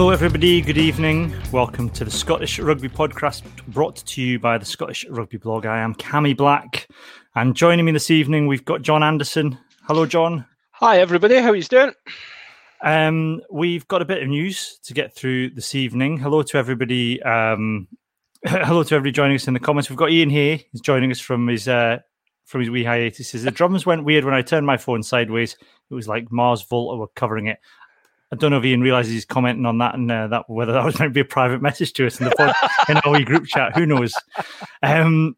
Hello, everybody. Good evening. Welcome to the Scottish Rugby Podcast brought to you by the Scottish Rugby Blog. I am Cammy Black, and joining me this evening, we've got John Anderson. Hello, John. Hi, everybody. How are you doing? Um, we've got a bit of news to get through this evening. Hello to everybody. Um, hello to everybody joining us in the comments. We've got Ian here. He's joining us from his uh, from his wee hiatus. He says the drums went weird when I turned my phone sideways. It was like Mars Volta were covering it. I don't know if Ian realizes he's commenting on that and uh, that whether that was meant to be a private message to us in the pod, in our wee group chat. Who knows? Um,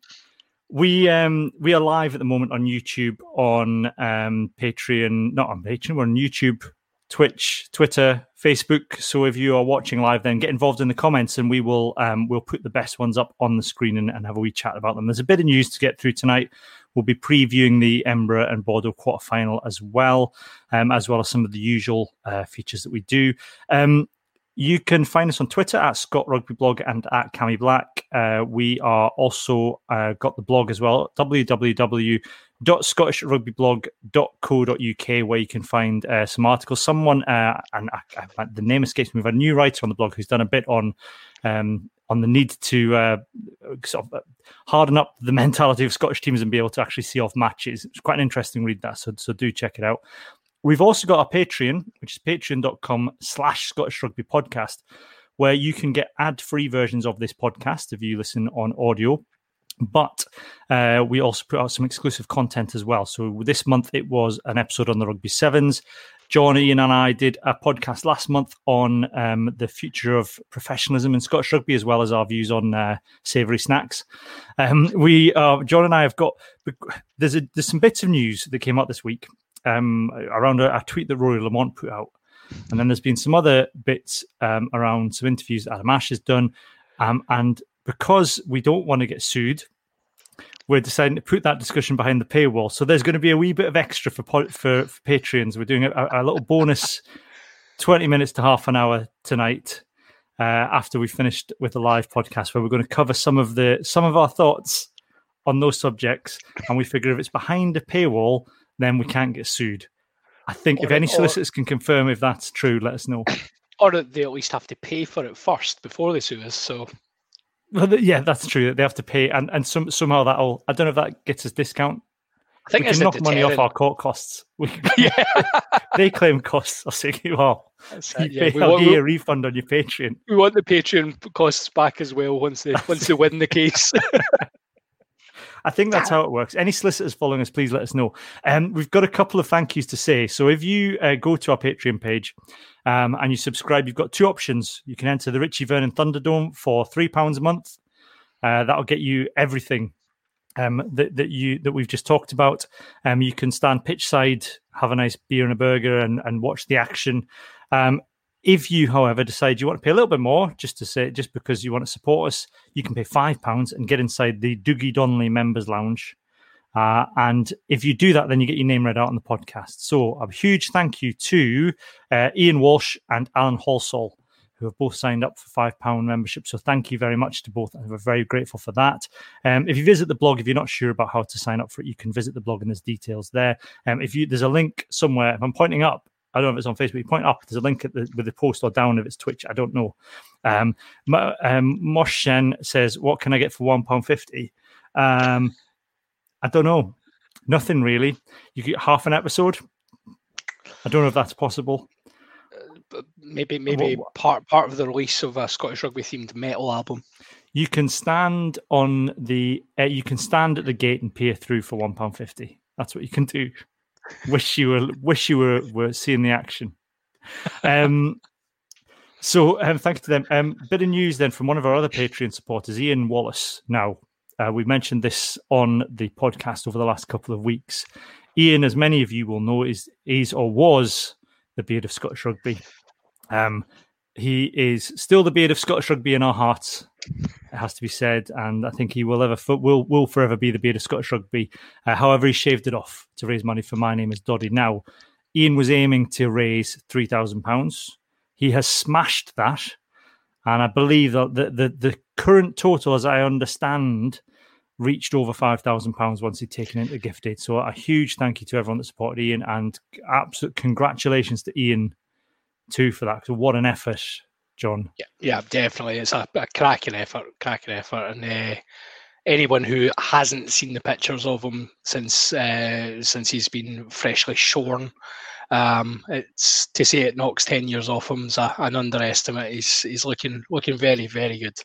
we um, we are live at the moment on YouTube, on um, Patreon, not on Patreon. We're on YouTube, Twitch, Twitter, Facebook. So if you are watching live, then get involved in the comments, and we will um, we'll put the best ones up on the screen and, and have a wee chat about them. There's a bit of news to get through tonight. We'll be previewing the Edinburgh and Bordeaux quarterfinal as well, um, as well as some of the usual uh, features that we do. Um, you can find us on Twitter at Scott Rugby Blog and at Cammy Black. Uh, we are also uh, got the blog as well, www.scottishrugbyblog.co.uk, where you can find uh, some articles. Someone, uh, and the name escapes me, we've had a new writer on the blog who's done a bit on um, on the need to uh, sort of uh, harden up the mentality of Scottish teams and be able to actually see off matches. It's quite an interesting read that, so so do check it out. We've also got our Patreon, which is patreon.com slash Scottish Rugby Podcast, where you can get ad-free versions of this podcast if you listen on audio. But uh, we also put out some exclusive content as well. So this month it was an episode on the Rugby Sevens. John, Ian, and I did a podcast last month on um, the future of professionalism in Scottish rugby, as well as our views on uh, savoury snacks. Um, we, uh, John and I, have got there's a, there's some bits of news that came out this week um, around a, a, tweet that Rory Lamont put out, and then there's been some other bits um, around some interviews that Adam Ashe has done, um, and because we don't want to get sued we're deciding to put that discussion behind the paywall. So there's going to be a wee bit of extra for for, for Patreons. We're doing a, a, little bonus, twenty minutes to half an hour tonight. Uh, after we finished with the live podcast, where we're going to cover some of the some of our thoughts on those subjects, and we figure if it's behind a paywall, then we can't get sued. I think or, if any solicitors or, can confirm if that's true, let us know. Or they at least have to pay for it first before they sue us. So well, yeah, that's true. They have to pay, and and some, somehow that'll. I don't know if that gets us discount. I think we can knock money off our court costs. We, yeah, they claim costs. I'll say you are. You yeah, pay, I'll want, a refund on your Patreon. We want the Patreon costs back as well once they once they win the case. I think that's how it works. Any solicitors following us, please let us know. Um, we've got a couple of thank yous to say. So if you uh, go to our Patreon page um, and you subscribe, you've got two options. You can enter the Richie Vernon Thunderdome for three pounds a month. Uh, that'll get you everything um, that, that you that we've just talked about. Um, you can stand pitch side, have a nice beer and a burger, and, and watch the action. Um, if you, however, decide you want to pay a little bit more, just to say, just because you want to support us, you can pay five pounds and get inside the Dougie Donnelly Members Lounge. Uh, and if you do that, then you get your name read out on the podcast. So a huge thank you to uh, Ian Walsh and Alan Halsall, who have both signed up for five pound membership. So thank you very much to both, and we're very grateful for that. Um, if you visit the blog, if you're not sure about how to sign up for it, you can visit the blog and there's details there. Um, if you there's a link somewhere, if I'm pointing up, I don't know if it's on Facebook. You point up, there's a link the, with the post or down if it's Twitch. I don't know. Um, um, Moshen says, "What can I get for one pound fifty? Um, I don't know. Nothing really. You get half an episode. I don't know if that's possible. Uh, maybe, maybe what, part part of the release of a Scottish rugby themed metal album. You can stand on the. Uh, you can stand at the gate and peer through for one pound fifty. That's what you can do wish you were wish you were were seeing the action. Um, so um, thanks to them. Um, bit of news then from one of our other Patreon supporters, Ian Wallace. Now uh, we mentioned this on the podcast over the last couple of weeks. Ian, as many of you will know, is is or was the beard of Scottish rugby. Um, he is still the beard of Scottish rugby in our hearts. It has to be said, and I think he will ever will will forever be the beard of Scottish rugby. Uh, however, he shaved it off to raise money for my name is Doddie. Now, Ian was aiming to raise three thousand pounds. He has smashed that, and I believe that the, the the current total, as I understand, reached over five thousand pounds once he'd taken into gifted. So a huge thank you to everyone that supported Ian, and absolute congratulations to Ian too for that. Because what an effort John. Yeah, yeah, definitely. It's a, a cracking effort, cracking effort, and uh, anyone who hasn't seen the pictures of him since uh, since he's been freshly shorn, um, it's to say it knocks ten years off him is a, an underestimate. He's he's looking looking very very good.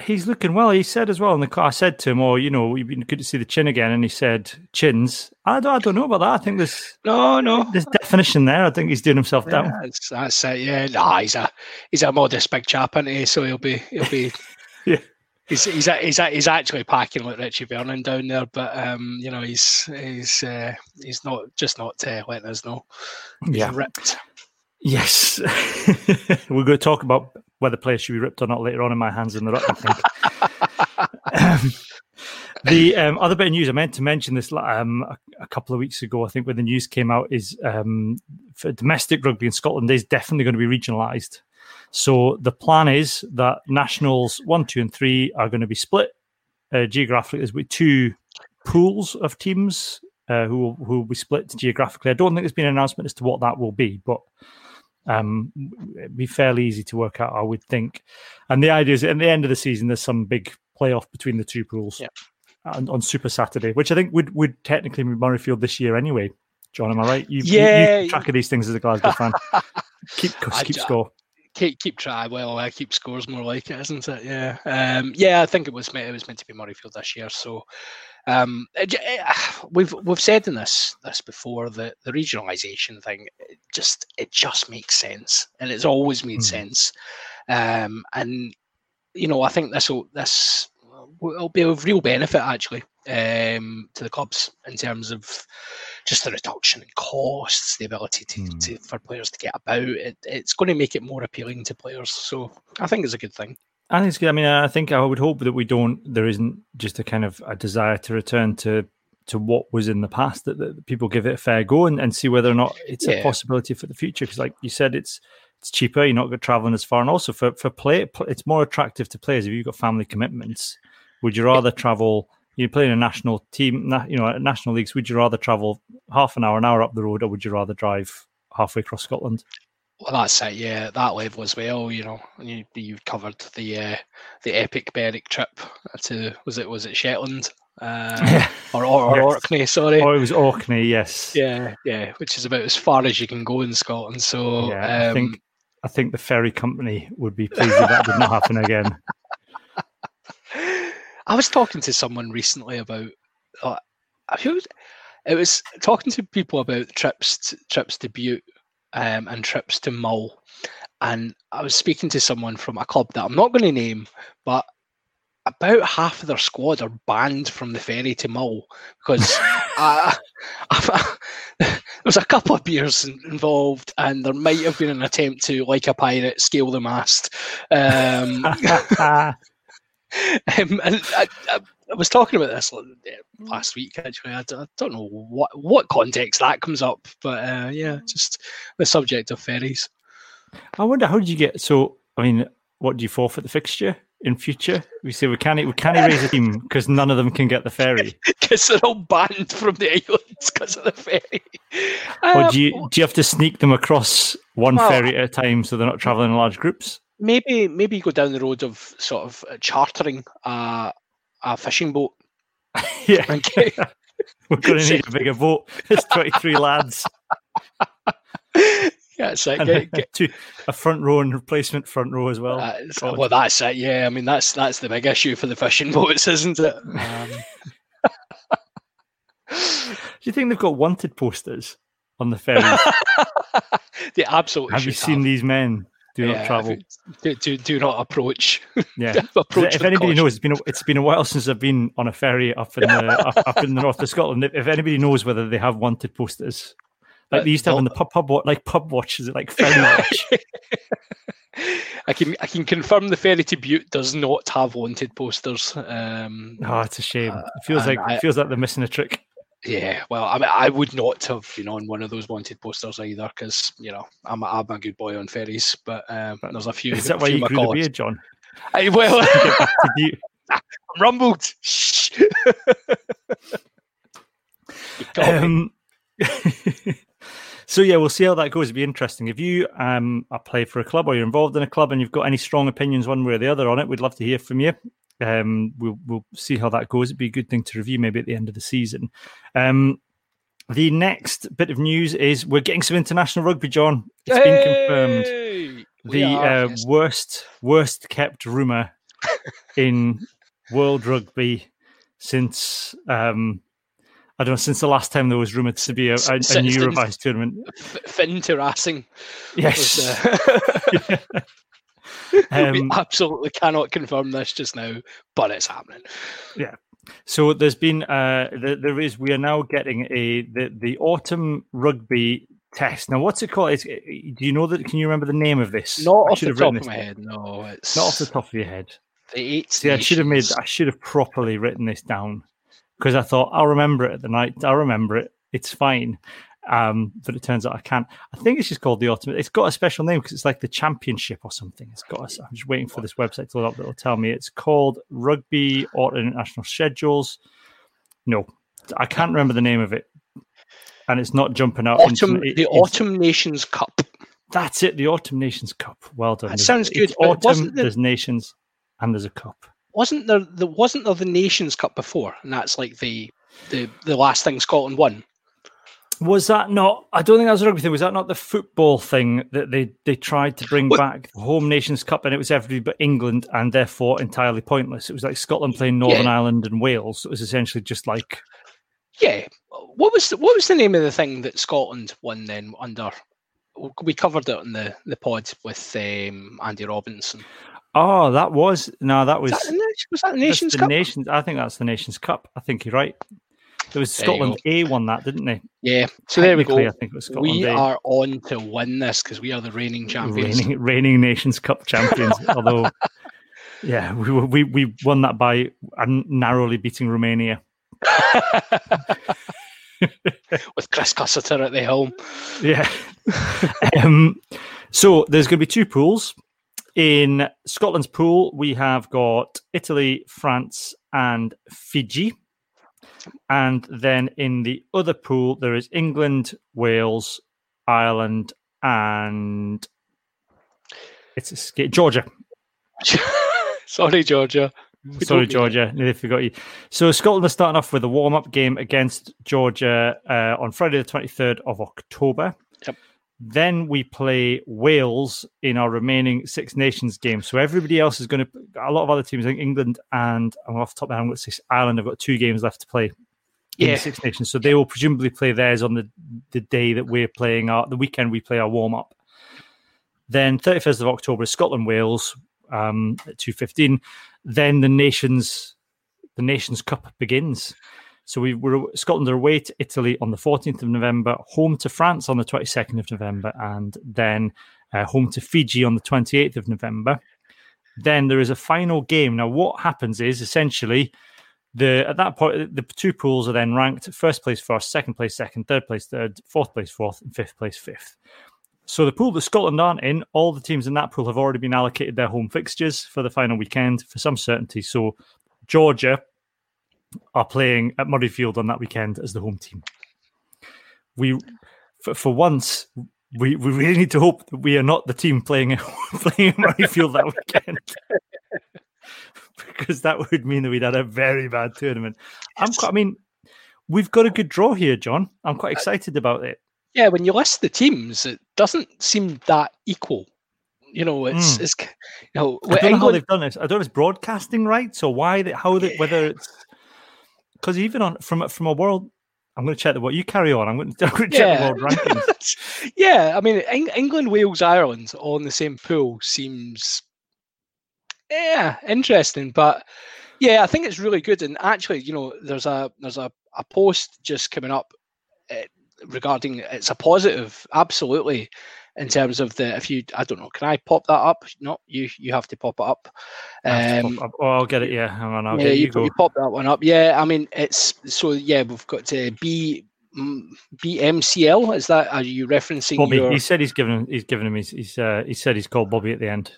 He's looking well. He said as well in the car. I said to him, "Oh, you know, you've been good to see the chin again." And he said, "Chins." I don't, I don't know about that. I think there's no, no, there's definition there. I think he's doing himself yeah, down. That's, that's it. Yeah, nah, he's a he's a modest big chap, isn't he? So he'll be he'll be yeah. He's, he's, he's, he's actually packing like Richie Vernon down there, but um, you know he's he's uh, he's not just not uh, letting us know. He's Yeah. ripped. Yes, we're going to talk about whether players should be ripped or not later on in my hands in the ruck. I think. um, the um, other bit of news I meant to mention this um, a, a couple of weeks ago, I think when the news came out, is um, for domestic rugby in Scotland is definitely going to be regionalised. So the plan is that nationals one, two, and three are going to be split uh, geographically. There's with two pools of teams uh, who will, who will be split geographically. I don't think there's been an announcement as to what that will be, but um, it'd be fairly easy to work out, I would think. And the idea is at the end of the season, there's some big playoff between the two pools Yeah. on, on Super Saturday, which I think would, would technically be Murrayfield this year anyway. John, am I right? You, you- Yeah. you keep track of these things as a Glasgow fan. keep keep ju- score. Keep keep try. Well, I keep scores more like it, isn't it? Yeah, um, yeah. I think it was meant it was meant to be Murrayfield this year. So um, it eh, we've we've said in this this before that the regionalisation thing it just it just makes sense, and it's always made Mhm. sense. Um, and you know, I think this will this will be of real benefit actually um, to the clubs in terms of just the reduction in costs, the ability to, Hmm. to for players to get about. It, it's going to make it more appealing to players. So I think it's a good thing. I think it's good. I mean, I think I would hope that we don't. There isn't just a kind of a desire to return to to what was in the past. That, that people give it a fair go and, and see whether or not it's a possibility for the future. Because, like you said, it's it's cheaper. You're not traveling as far, and also for for play, it's more attractive to players if you've got family commitments. Would you rather travel? You play in a national team, you know, at national leagues. Would you rather travel half an hour, an hour up the road, or would you rather drive halfway across Scotland? Well, that's it. Yeah, that level as well. You know, you you covered the uh, the epic Berwick trip to was it was it Shetland uh, or or, or Yes. Orkney? Sorry. Oh, it was Orkney, yes. yeah, yeah, which is about as far as you can go in Scotland. So Yeah, I um, think I think the ferry company would be pleased if that did not happen again. I was talking to someone recently about uh, who was- it was talking to people about trips to, trips to Bute um, and trips to Mull, and I was speaking to someone from a club that I'm not going to name, but about half of their squad are banned from the ferry to Mull because uh, there was a couple of beers involved, and there might have been an attempt to, like a pirate, scale the mast. Um, um, and I, I, I was talking about this last week. Actually, I don't know what what context that comes up, but uh, yeah, just the subject of ferries. I wonder how did you get so? I mean, what do you forfeit the fixture in future? We say we can't we can't raise a team because none of them can get the ferry. Because they're all banned from the islands because of the ferry. Or Um, do you do you have to sneak them across one Well- ferry at a time so they're not traveling in large groups? Maybe maybe go down the road of sort of uh, chartering a, a fishing boat Yeah, we're going to need a bigger boat. Twenty three lads yeah, it's like, get, get, two, a front row and replacement front row as well. uh, well, that's it. Yeah, I mean that's that's the big issue for the fishing boats, isn't it? Um, do you think they've got wanted posters on the ferry? they absolutely have you seen have. these men do Yeah, not travel? Do, do, do not approach. Yeah. approach if anybody caution. knows, it's been a, it's been a while since I've been on a ferry up in the up, up in the north of Scotland. If, anybody knows whether they have wanted posters, like Uh, they used to have on the pub pub like pub watch, is it like ferry watch? I can I can confirm the ferry to Bute does not have wanted posters. Um, Oh, it's a shame. It feels like I- it feels like they're missing a trick. Yeah, well, I mean, I would not have been on one of those wanted posters either because you know I'm a, I'm a good boy on ferries, but um, there's a few. Is that why you grew the beard, John? I, well, Get back to you. I'm rumbled. Shh. You got me. Um, so yeah, we'll see how that goes. It'd be interesting. If you um are play for a club or you're involved in a club and you've got any strong opinions one way or the other on it, we'd love to hear from you. Um, we'll we'll see how that goes. It'd be a good thing to review maybe at the end of the season. Um, the next bit of news is we're getting some international rugby, John. It's hey! been confirmed. The uh, worst worst kept rumor in world rugby since um, I don't know since the last time there was rumored to be a, a, a new revised tournament. Finn Racing. Yes. Was, uh... um, we absolutely cannot confirm this just now, but it's happening. Yeah. So there's been uh, there is we are now getting a the the autumn rugby test. Now, what's it called? It's, do you know that? Can you remember the name of this? Not I off the top of my head. No, it's not off the top of your head. The eight. See, I should have made. I should have properly written this down because I thought I'll remember it at the night. I'll remember it. It's fine. Um, but it turns out I can't. I think it's just called the Ultimate. It's got a special name because it's like the Championship or something. It's got. A, I'm just waiting for this website to load up that will tell me. It's called Rugby or International Schedules. No, I can't remember the name of it, and it's not jumping out. Autumn, into, it, the Autumn Nations Cup. That's it. The Autumn Nations Cup. Well done. That sounds good. autumn. The, there's nations, and there's a cup. Wasn't there? There wasn't there the Nations Cup before, and that's like the the the last thing Scotland won. Was that not? I don't think that was a rugby thing. Was that not the football thing that they, they tried to bring what? back the Home Nations Cup and it was everybody but England and therefore entirely pointless? It was like Scotland playing Northern yeah. Ireland and Wales. It was essentially just like. Yeah, what was the, what was the name of the thing that Scotland won then under? We covered it on the the pod with um, Andy Robinson. Oh, that was no, that was was that, was that the Nations the Cup? Nations, I think that's the Nations Cup. I think you're right. There was Scotland A won that, didn't they? Yeah. So there we go. I think it was Scotland we A. are on to win this because we are the reigning champions. Reigning, reigning Nations Cup champions. Although, yeah, we, we we won that by narrowly beating Romania. With Chris Cusiter at the helm. Yeah. um, so there's going to be two pools. In Scotland's pool, we have got Italy, France, and Fiji. And then in the other pool, there is England, Wales, Ireland, and it's Georgia. Sorry, Georgia. We Sorry, Georgia. Nearly forgot you. So Scotland are starting off with a warm-up game against Georgia uh, on Friday, the twenty-third of October. Yep. Then we play Wales in our remaining Six Nations game. So everybody else is going to. A lot of other teams, I think England and I'm off the top of my head, I'm going to say Ireland have got two games left to play yeah. Six Nations. So they will presumably play theirs on the, the day that we're playing our the weekend we play our warm up. Then 31st of October is Scotland Wales um, at 2:15. Then the nations the Nations Cup begins. So we were Scotland are away to Italy on the 14th of November, home to France on the 22nd of November, and then uh, home to Fiji on the 28th of November. Then there is a final game. Now, what happens is essentially the at that point the two pools are then ranked first place first, second place second, third place third, fourth place fourth, and fifth place fifth. So the pool that Scotland aren't in, all the teams in that pool have already been allocated their home fixtures for the final weekend for some certainty. So Georgia are playing at Murrayfield on that weekend as the home team. We, for, for once, we, we really need to hope that we are not the team playing playing at Murrayfield that weekend. because that would mean that we'd had a very bad tournament. I'm quite, I mean, we've got a good draw here, John. I'm quite uh, excited about it. Yeah, when you list the teams, it doesn't seem that equal. You know, it's mm. it's you know, I don't England... know how they've done this. I don't know if it's broadcasting rights or why they, how they, whether it's because even on from from a world I'm going to check the what you carry on. I'm going to, I'm going to check yeah. the world rankings. yeah, I mean, England, Wales, Ireland all in the same pool seems yeah, interesting. But yeah, I think it's really good. And actually, you know, there's a there's a, a post just coming up uh, regarding it's a positive, absolutely, in terms of the if you I don't know, can I pop that up? No, you you have to pop it up. Um, pop up. Oh, I'll get it. Yeah, hang on. I'll yeah, you, you, go. you pop that one up. Yeah, I mean it's so yeah, we've got to be. BMCL is that? Are you referencing? Bobby. Your... He said he's given he's given him his, he's uh, he said he's called Bobby at the end.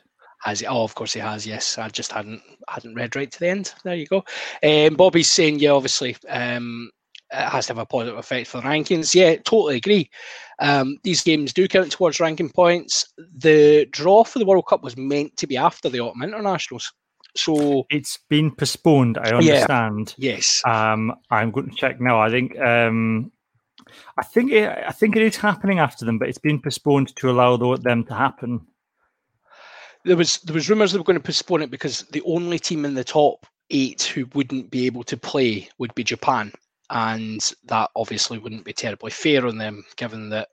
Has he? Oh, of course he has. Yes, I just hadn't hadn't read right to the end. There you go. Um, Bobby's saying, yeah, obviously, um, it has to have a positive effect for the rankings. Yeah, totally agree. Um, these games do count towards ranking points. The draw for the World Cup was meant to be after the autumn internationals. So it's been postponed. I understand. Yeah, yes. Um, I'm going to check now. I think. Um, I think it, I think it is happening after them, but it's been postponed to allow them to happen. There was there was rumours they were going to postpone it because the only team in the top eight who wouldn't be able to play would be Japan, and that obviously wouldn't be terribly fair on them, given that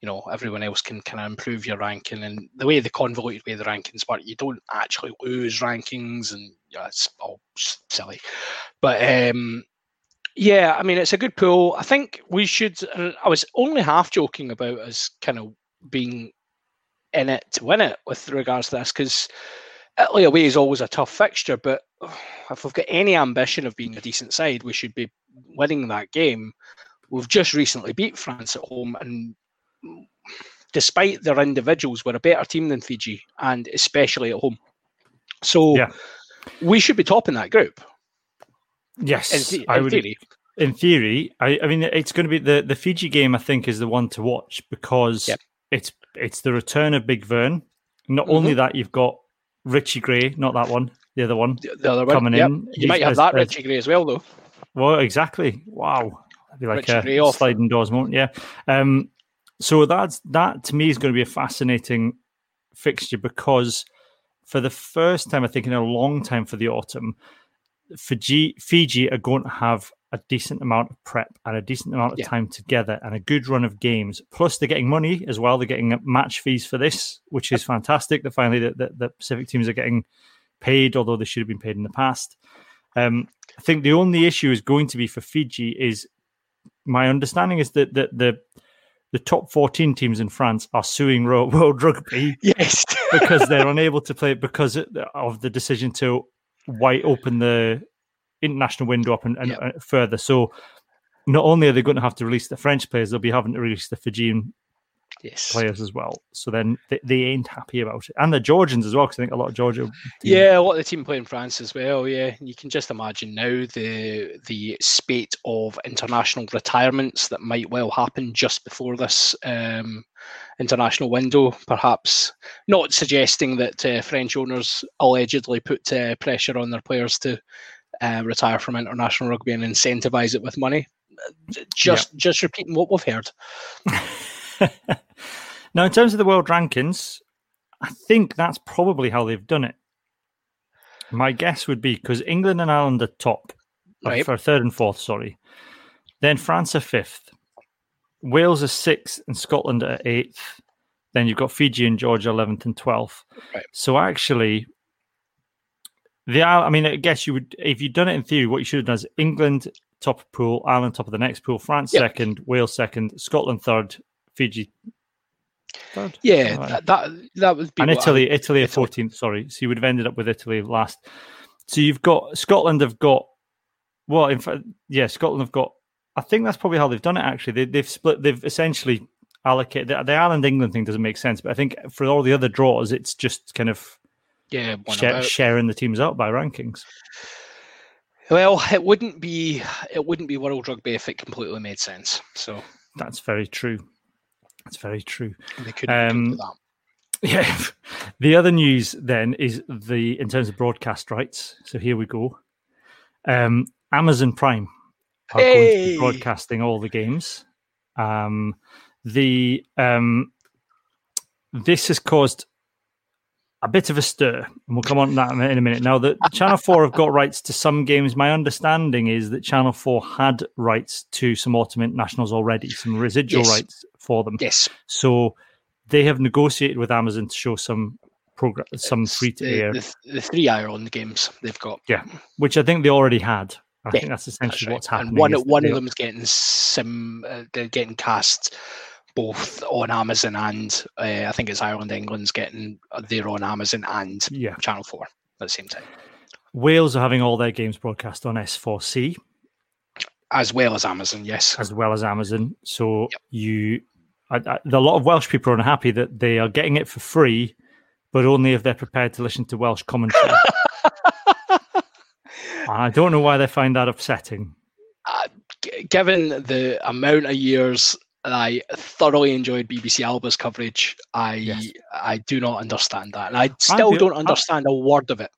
you know everyone else can kind of improve your ranking and the way the convoluted way the rankings work you don't actually lose rankings and yeah, it's all silly. But um yeah i mean it's a good pool i think we should i was only half joking about us kind of being in it to win it with regards to this because Italy away is always a tough fixture, but if we've got any ambition of being a decent side, we should be winning that game. We've just recently beat France at home, and despite their individuals, we're a better team than Fiji, and especially at home. So yeah. we should be topping that group. Yes, in, th- I in would. Theory. In theory, I, I, mean, it's going to be the the Fiji game. I think is the one to watch because yep. it's it's the return of Big Vern. Not mm-hmm. only that, you've got Richie Gray, not that one, the other one, the other one coming yep. in. You might have as, that Richie Gray as well, though. Well, exactly. Wow, That'd be like Richie a sliding doors moment. Yeah. Um, so that's that to me is going to be a fascinating fixture because for the first time, I think in a long time for the autumn, Fiji, Fiji are going to have a decent amount of prep and a decent amount of yeah. time together and a good run of games. Plus, they're getting money as well. They're getting match fees for this, which is fantastic. That finally the, the, the Pacific teams are getting paid, although they should have been paid in the past. Um, I think the only issue is going to be for Fiji is my understanding is that the, the the top 14 teams in France are suing World Rugby. Yes. because they're unable to play because of the decision to wide open the international window up and, and yep. Uh, further. So not only are they going to have to release the French players, they'll be having to release the Fijian yes. players as well. So then they, they, ain't happy about it, and the Georgians as well, because I think a lot of Georgia. Yeah, a lot of the team play in France as well. Yeah, you can just imagine now the the spate of international retirements that might well happen just before this um, international window. Perhaps not suggesting that uh, French owners allegedly put uh, pressure on their players to. Uh, retire from international rugby and incentivize it with money. Just, yeah. just repeating what we've heard. now, in terms of the world rankings, I think that's probably how they've done it. My guess would be because England and Ireland are top right. for third and fourth, sorry. Then France are fifth, Wales are sixth, and Scotland are eighth. Then you've got Fiji and Georgia eleventh and twelfth. Right. So actually, the I mean, I guess you would if you'd done it in theory, what you should have done is England top of pool, Ireland top of the next pool, France yep. second, Wales second, Scotland third, Fiji. Third? Yeah, right. that, that that would be. And Italy, I, Italy are fourteenth. Sorry, so you would have ended up with Italy last. So you've got Scotland have got well, in fact, yeah, Scotland have got. I think that's probably how they've done it. Actually, they, have split. They've essentially allocated the, the Ireland England thing doesn't make sense, but I think for all the other draws, it's just kind of yeah share, sharing the teams out by rankings. Well, it wouldn't be it wouldn't be World Rugby if it completely made sense. So that's very true. That's very true. They couldn't um, that. Yeah. The other news then is the in terms of broadcast rights. So here we go. Um, Amazon Prime are hey! going to be broadcasting all the games. Um, the um, this has caused a bit of a stir, and we'll come on to that in a minute. Now, that Channel Four have got rights to some games. My understanding is that Channel Four had rights to some autumn nationals already, some residual yes. rights for them. Yes. So they have negotiated with Amazon to show some program, some free to air. The, the, three Ireland games they've got. Yeah, which I think they already had. I yeah, think that's essentially that's right. what's happening. And one one of them is getting some. Uh, they're getting cast both on Amazon and uh, I think it's Ireland England's getting their on Amazon and yeah. Channel Four at the same time. Wales are having all their games broadcast on S4C. As well as Amazon, yes. As well as Amazon. So yep. you, I, I, a lot of Welsh people are unhappy that they are getting it for free, but only if they're prepared to listen to Welsh commentary. I don't know why they find that upsetting. Uh, g- given the amount of years I thoroughly enjoyed BBC Alba's coverage, I Yes. I do not understand that, and I still be- don't understand a word of it.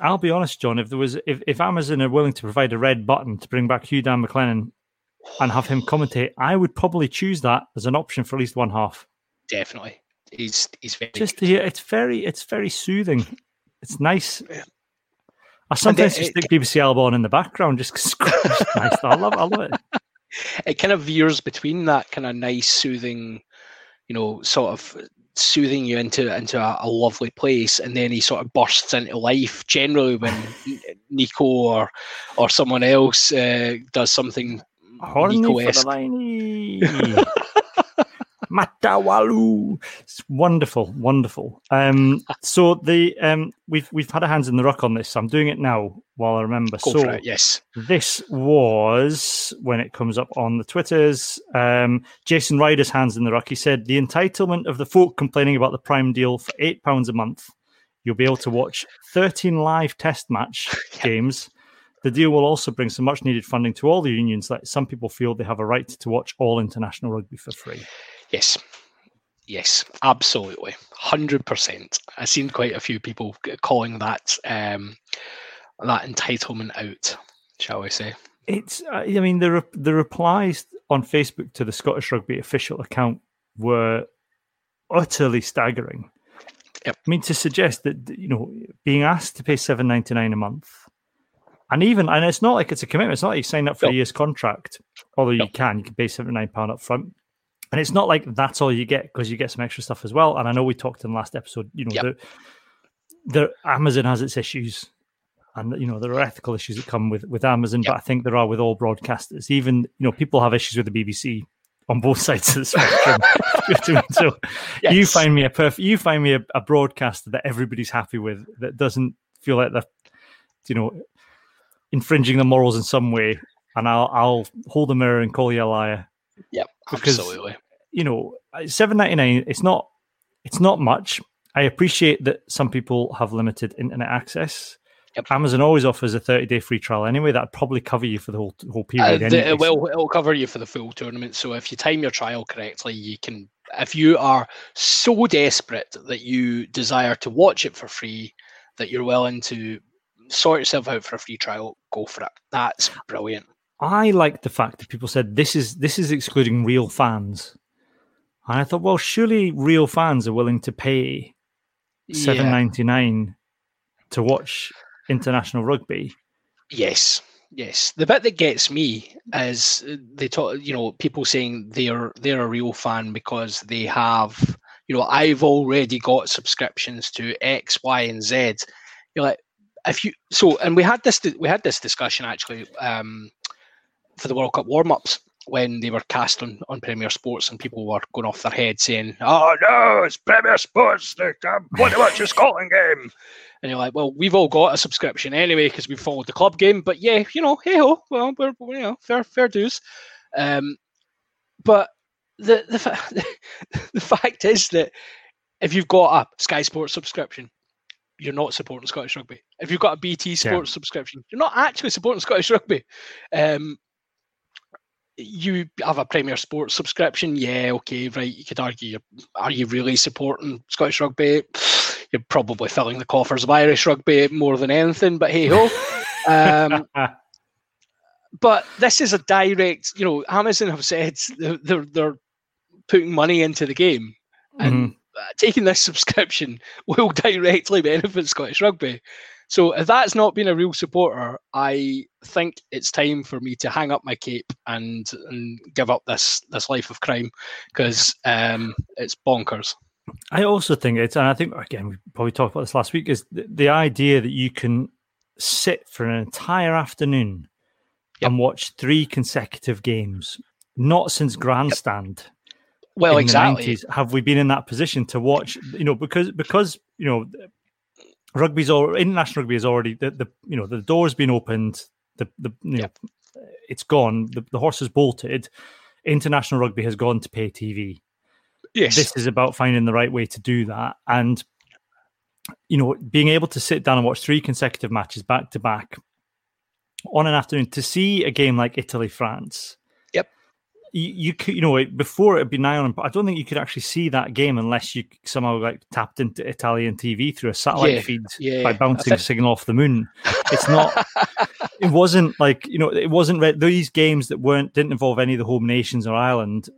I'll be honest, John. If there was, if, if Amazon are willing to provide a red button to bring back Hugh Dan MacLennan and have him commentate, I would probably choose that as an option for at least one half. Definitely, he's he's very Just to hear, it's very, it's very soothing. It's nice. Yeah. I sometimes it- just stick BBC Alba on in the background just because it's nice. I love, I love it. It kind of veers between that kind of nice, soothing, you know, sort of soothing you into into a, a lovely place, and then he sort of bursts into life. Generally, when Nico or or someone else uh, does something Horny for the Nico-esque. liney. Matawalu. It's wonderful, wonderful. Um, so the um, we've we've had our hands in the ruck on this. So I'm doing it now while I remember. Go so it. Yes. this was when it comes up on the Twitters. Um, Jason Ryder's hands in the ruck. He said the entitlement of the folk complaining about the Prime deal for eight pounds a month. You'll be able to watch 13 live test match Yeah. games. The deal will also bring some much needed funding to all the unions that some people feel they have a right to watch all international rugby for free. Yes. Yes, absolutely, hundred percent. I've seen quite a few people calling that um, that entitlement out, shall we say? It's, uh, I mean, the re- the replies on Facebook to the Scottish Rugby official account were utterly staggering. Yep. I mean, to suggest that you know being asked to pay seven ninety nine a month, and even and it's not like it's a commitment. It's not like you sign up for No. a year's contract, although No. you can you can pay seventy nine pound up front. And it's not like that's all you get because you get some extra stuff as well. And I know we talked in the last episode, you know, Yep. the, the Amazon has its issues, and you know there are ethical issues that come with with Amazon, Yep. but I think there are with all broadcasters. Even you know people have issues with the BBC on both sides of the spectrum. You know what I mean? so you find me a perfect, you find me a, a broadcaster that everybody's happy with that doesn't feel like they're you know infringing the morals in some way, and I'll I'll hold a mirror and call you a liar. Yep, because- absolutely. You know, seven ninety nine. It's not it's not much. I appreciate that some people have limited internet access. Yep. Amazon always offers a 30 day free trial anyway. That'd probably cover you for the whole whole Uh, period. the, anyway. it will it'll cover you for the full tournament. So if you time your trial correctly, you can. If you are so desperate that you desire to watch it for free, that you're willing to sort yourself out for a free trial, go for it. That's brilliant. I like the fact that people said this is this is excluding real fans. And I thought, well, surely real fans are willing to pay seven ninety nine Yeah. to watch international rugby. Yes, yes. The bit that gets me is they talk. You know, people saying they're they're a real fan because they have. You know, I've already got subscriptions to X, Y, and Z. You're like, if you so, and we had this we had this discussion actually um, for the World Cup warm ups when they were cast on, on Premier Sports and people were going off their head saying, "Oh no, it's Premier Sports! They um, want to watch a Scotland game." And you're like, well, we've all got a subscription anyway because we followed the club game. But yeah, you know, hey ho, well, we're, you know, fair fair dues. Um, but the the fa- the fact is that if you've got a Sky Sports subscription, you're not supporting Scottish rugby. If you've got a BT Sports subscription, you're not actually supporting Scottish rugby. Um, you have a Premier Sports subscription, yeah, okay, right. You could argue, you're- are you really supporting Scottish rugby? You're probably filling the coffers of Irish rugby more than anything, but hey ho. Um, but this is a direct, you know, Amazon have said they're they're, putting money into the game, and uh, taking this subscription will directly benefit Scottish rugby. So if that's not been a real supporter, I think it's time for me to hang up my cape and and give up this this life of crime because um, it's bonkers. I also think it's, and I think again we probably talked about this last week, is the, the idea that you can sit for an entire afternoon Yep. and watch three consecutive games. Not since Grandstand Well, in exactly. the 90s have we been in that position to watch. You know, because because you know, rugby's all international rugby is already the, the you know the door's been opened. The the you Yep. know, it's gone. The, the horse has bolted. International rugby has gone to pay TV Yes. this is about finding the right way to do that and you know being able to sit down and watch three consecutive matches back to back on an afternoon to see a game like Italy France. You, you could, you know, before it'd be nine, but I don't think you could actually see that game unless you somehow like tapped into Italian TV through a satellite Yeah, feed yeah, by bouncing a signal off the moon. It's not. it wasn't like you know. It wasn't re- these games that weren't didn't involve any of the home nations or Ireland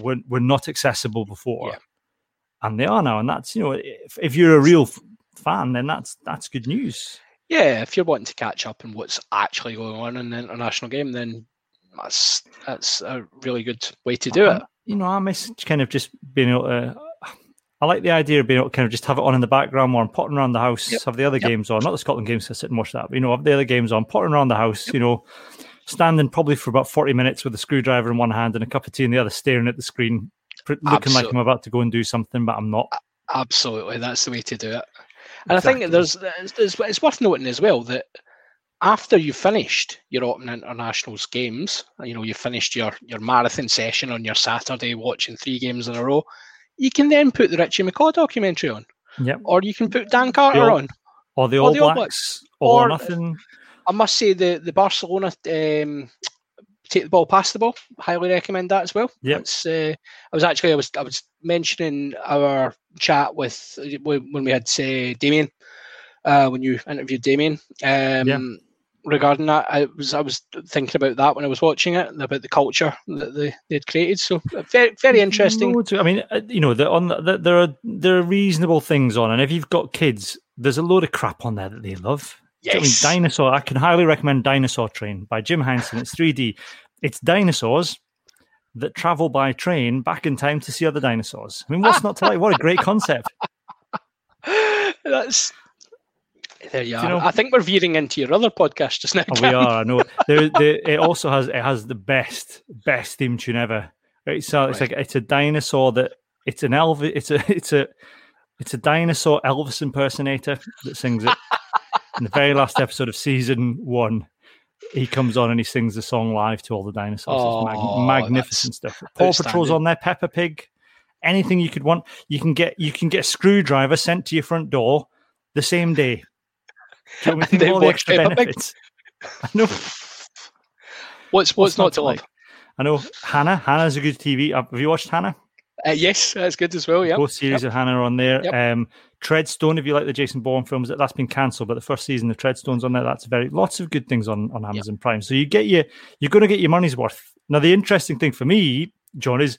were were not accessible before, Yeah. and they are now. And that's you know, if, if you're a real f- fan, then that's that's good news. Yeah, if you're wanting to catch up on what's actually going on in the international game, then that's that's a really good way to do it. You know, I miss kind of just being able to. I like the idea of being able to kind of just have it on in the background while I'm potting around the house, Yep. have the other Yep. games on, not the Scotland games, I sit and watch that, but you know, have the other games on, potting around the house, you know, standing probably for about 40 minutes with a screwdriver in one hand and a cup of tea in the other, staring at the screen, pr- looking like I'm about to go and do something, but I'm not. Absolutely, that's the way to do it. And I think there's, there's, there's it's worth noting as well that after you've finished your Open Internationals games, you know, you've finished your your marathon session on your Saturday watching three games in a row, you can then put the Richie McCaw documentary on, Yep. or you can put Dan Carter All- on. Or the Or All the Blacks, all or Or- nothing. I must say the the Barcelona um, take the ball past the ball. Highly recommend that as well. It's, uh, I was actually I was I was mentioning our chat with when we had say Damien uh, when you interviewed Damien um, regarding that. I was I was thinking about that when I was watching it about the culture that they they'd created. So uh, very very interesting. I mean, uh, you know, the, on the, the, there are there are reasonable things on, and if you've got kids, there's a load of crap on there that they love. Do you know what Yes. I mean, Dinosaur. I can highly recommend Dinosaur Train by Jim Henson. It's 3D. It's dinosaurs that travel by train back in time to see other dinosaurs. I mean, what's not to like? What a great concept! That's there you you are. know- I think we're veering into your other podcast just now. Oh, we are. I know. There, there, it also has it has the best best theme tune ever. Uh, right, it's like it's a dinosaur that it's an elf. It's a it's a it's a dinosaur Elvis impersonator that sings it. In the very last episode of season one, he comes on and he sings the song live to all the dinosaurs. it's mag- Oh, magnificent stuff. Paw Patrol's on there. Peppa Pig. Anything you could want, you can get. You can get a screwdriver sent to your front door the same day. Do you know what I mean? And Think all the extra benefits. I know. What's what's, not to love? like? I know Hannah. Hannah's a good TV. Have you watched Hannah? Uh, yes, that's good as well. Yeah. Both series of Hannah are on there. Yep. Um, Treadstone, if you like the Jason Bourne films, that's been cancelled, but the first season of Treadstone's on there. That's very lots of good things on, on Amazon Prime. So you get your you're going to get your money's worth. Now the interesting thing for me, John, is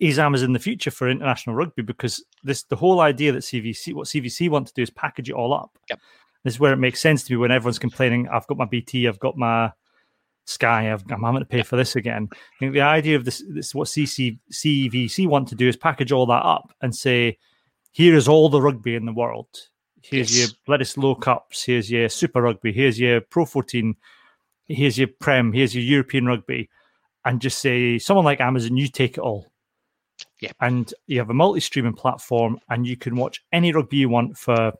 is Amazon the future for international rugby because this the whole idea that CVC what CVC want to do is package it all up. Yep. This is where it makes sense to me when everyone's complaining. I've got my BT, I've got my Sky, I've, I'm having to pay for this again. I think the idea of this, this what CC, CVC want to do is package all that up and say, here is all the rugby in the world. Here's Yes. your Bledisloe Cups. Here's your Super Rugby. Here's your Pro 14. Here's your Prem. Here's your European Rugby. And just say, someone like Amazon, you take it all. Yeah. And you have a multi streaming platform and you can watch any rugby you want for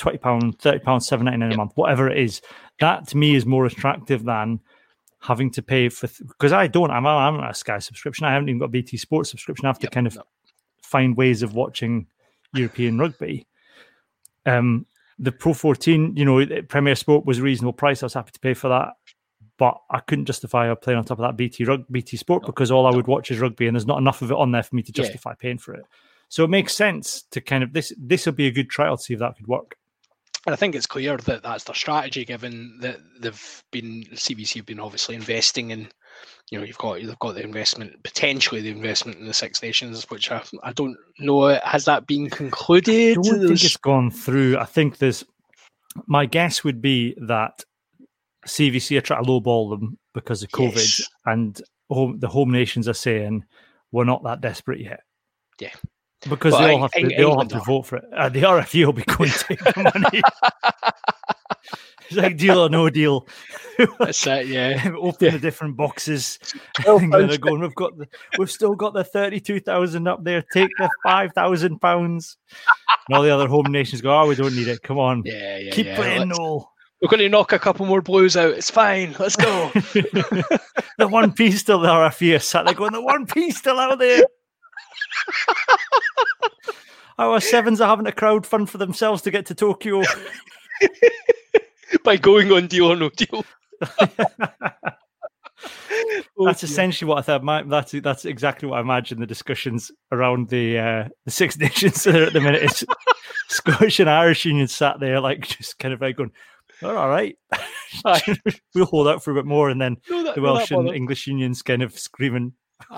£20, £30, £7.99 a month, whatever it is. That to me is more attractive than having to pay for because I don't. I'm, I'm on a Sky subscription. I haven't even got a BT Sports subscription. I have to Yep, kind of no. find ways of watching European rugby. Um, the Pro 14, you know, Premier Sport was a reasonable price. I was happy to pay for that, but I couldn't justify playing on top of that BT rug, BT Sport because all I would watch is rugby, and there's not enough of it on there for me to Yeah. justify paying for it. So it makes sense to kind of this. This will be a good trial to see if that could work. And I think it's clear that that's their strategy, given that they've been CVC have been obviously investing in. You know, you've got they've got the investment potentially the investment in the Six Nations, which I, I don't know has that been concluded. I don't think it's gone through. I think there's. My guess would be that CVC are trying to lowball them because of COVID, Yes. and home, the home nations are saying we're not that desperate yet. Yeah. Because Well, they all have to. They all have to vote for it. Uh, the RFU will be going to take the money. it's like deal or no deal. That's it, yeah. Open the different boxes. And they're going. We've got. The, we've still got the thirty-two thousand up there. Take the five thousand pounds. And all the other home nations go. Oh, we don't need it. Come on, Yeah, yeah. keep yeah. playing, Let's- Noel. We're going to knock a couple more blues out. It's fine. Let's go. the one piece still the RFU are sat there going. The one piece still out there. Our sevens are having a crowd fund for themselves to get to Tokyo. By going on deal or no deal. Oh, that's essentially what I thought. My, that's that's exactly what I imagine the discussions around the uh, the Six Nations at the minute. It's Scottish and Irish Union sat there like just kind of like going, oh, "All right, we'll hold out for a bit more," and then no, that, the Welsh no, and English unions kind of screaming,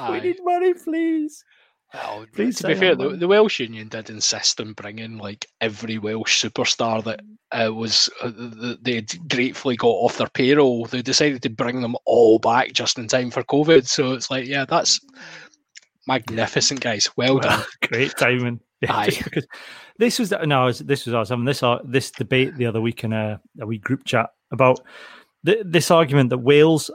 "We need money, please." To be fair, the, the, Welsh Union did insist on bringing like every Welsh superstar that uh, was uh, they had gratefully got off their payroll. They decided to bring them all back just in time for COVID. So it's like, yeah, that's magnificent, guys. Well done. Great timing. Yeah, this was no, this was us having this uh, this debate the other week in a, a wee group chat about the, this argument that Wales.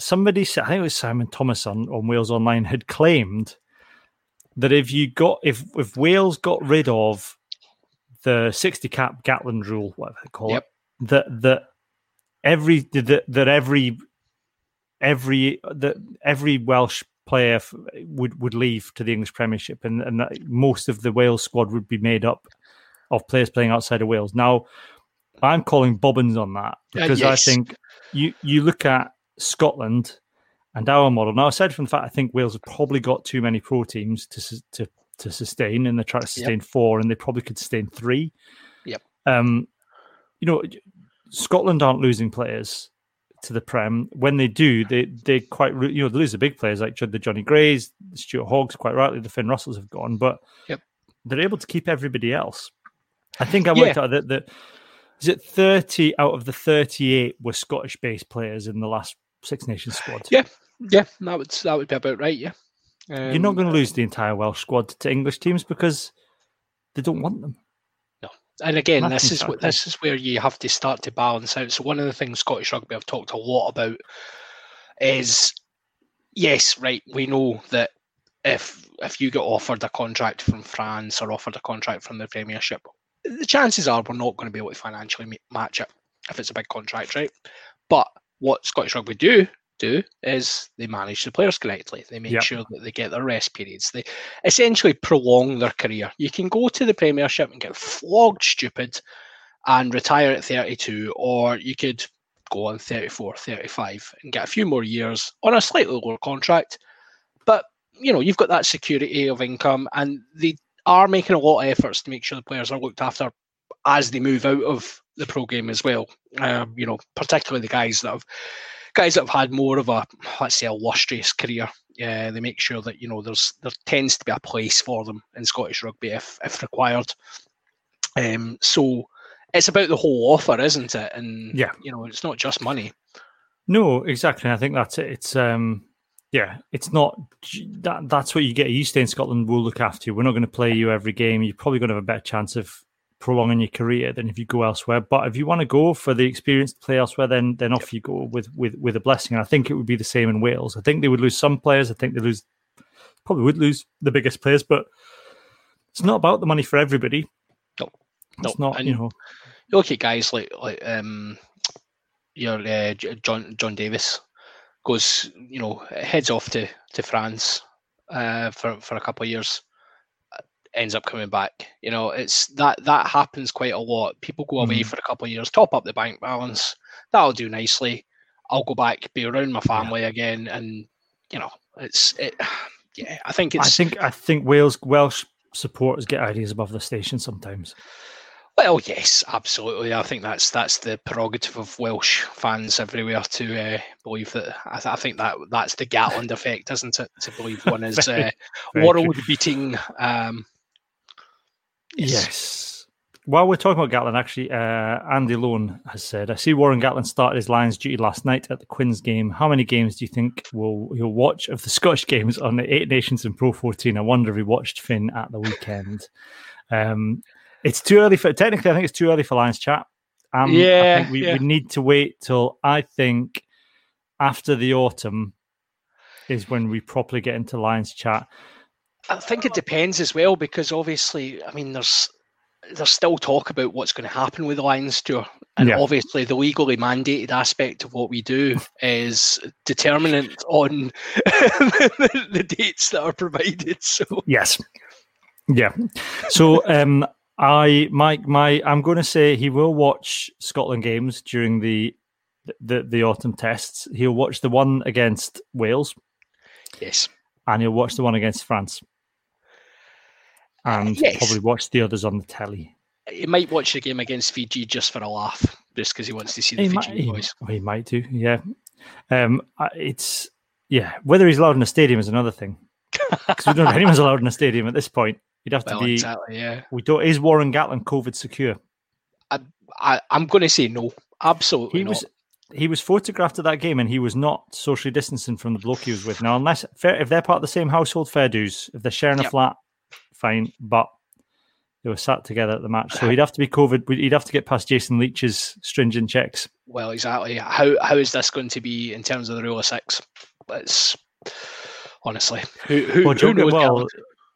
Somebody said, I think it was Simon Thomas on, on Wales Online had claimed that if you got if if Wales got rid of the sixty cap Gatland rule, whatever they call yep. it, that that every that that every every that every Welsh player would would leave to the English Premiership, and and most of the Wales squad would be made up of players playing outside of Wales. Now, I'm calling bobbins on that uh, because uh, yes. I think you you look at Scotland and our model. Now, aside from the fact I think Wales have probably got too many pro teams to to to sustain, and they're trying to sustain yep. four, and they probably could sustain three. Yep. Um, you know, Scotland aren't losing players to the Prem. When they do, they they quite you know they lose the big players like the Jonny Grays, the Stuart Hoggs, quite rightly. The Finn Russells have gone, but yep. they're able to keep everybody else. I think I worked yeah. out that that is it thirty out of the thirty eight were Scottish based players in the last Six Nations squad. Yeah, yeah, that would that would be about right. Yeah, um, you're not going to lose the entire Welsh squad to English teams because they don't want them. No, and again, That's this is what this is where you have to start to balance out. So one of the things Scottish rugby have talked a lot about is yes, right. We know that if if you get offered a contract from France or offered a contract from the Premiership, the chances are we're not going to be able to financially match it if it's a big contract, right? But what Scottish rugby do do is they manage the players correctly. They make yep. sure that they get their rest periods. They essentially prolong their career. You can go to the Premiership and get flogged stupid and retire at 32, or you could go on 34, 35 and get a few more years on a slightly lower contract. But you know, you've got that security of income, and they are making a lot of efforts to make sure the players are looked after as they move out of the pro game as well. Um, you know, particularly the guys that have guys that have had more of a let's say illustrious career. Yeah, they make sure that you know there's there tends to be a place for them in Scottish rugby if if required. Um, so it's about the whole offer, isn't it? And yeah, you know, it's not just money. No, exactly. I think that's it. It's um, yeah, it's not that. That's what you get. You stay in Scotland, we'll look after you. We're not going to play you every game. You're probably going to have a better chance of prolonging your career than if you go elsewhere. But if you want to go for the experience to play elsewhere, then then off you go with with with a blessing. And I think it would be the same in Wales. I think they would lose some players. I think they lose probably would lose the biggest players, but it's not about the money for everybody. No, it's not. And you know, you look at guys like like um your uh, John John Davis goes, you know, heads off to to France uh, for for a couple of years ends up coming back. You know, it's that that happens quite a lot. People go away mm. for a couple of years, top up the bank balance. That'll do nicely. I'll go back, be around my family yeah. again, and you know, it's it. Yeah, I think it's. I think I think Wales Welsh supporters get ideas above the station sometimes. Well, yes, absolutely. I think that's that's the prerogative of Welsh fans everywhere to uh, believe that. I, th- I, think that that's the Gatland effect, isn't it? To believe one is uh, world-beating um, Yes. yes. While we're talking about Gatland, actually, uh, Andy Lone has said, "I see Warren Gatland started his Lions duty last night at the Quins game. How many games do you think will he'll watch of the Scottish games on the Eight Nations and Pro 14? I wonder if he watched Finn at the weekend. um, it's too early for technically. I think it's too early for Lions chat. Um, yeah, we, yeah. we need to wait till I think after the autumn is when we properly get into Lions chat. I think it depends as well because obviously, I mean, there's there's still talk about what's going to happen with the Lions tour, and yeah. obviously, the legally mandated aspect of what we do is determinant on the, the dates that are provided. So yes, yeah. So um, I my my I'm going to say he will watch Scotland games during the the the autumn tests. He'll watch the one against Wales. Yes, and he'll watch the one against France, and yes. probably watch the others on the telly. He might watch the game against Fiji just for a laugh, just because he wants to see the he Fiji might, boys. He, he, might do, yeah. Um, it's yeah. Whether he's allowed in a stadium is another thing. Because we don't know if anyone's allowed in a stadium at this point. He'd have well, to be. Exactly, yeah. We don't. Is Warren Gatland COVID secure? I, I am going to say no. Absolutely he not. Was, he was photographed at that game, and he was not socially distancing from the bloke he was with. Now, unless if they're part of the same household, fair dues. If they're sharing yep. a flat, fine. But they were sat together at the match, so he'd have to be COVID. He'd have to get past Jason Leach's stringent checks. Well, exactly. How how is this going to be in terms of the rule of six? It's honestly who who, well, who knows? Well,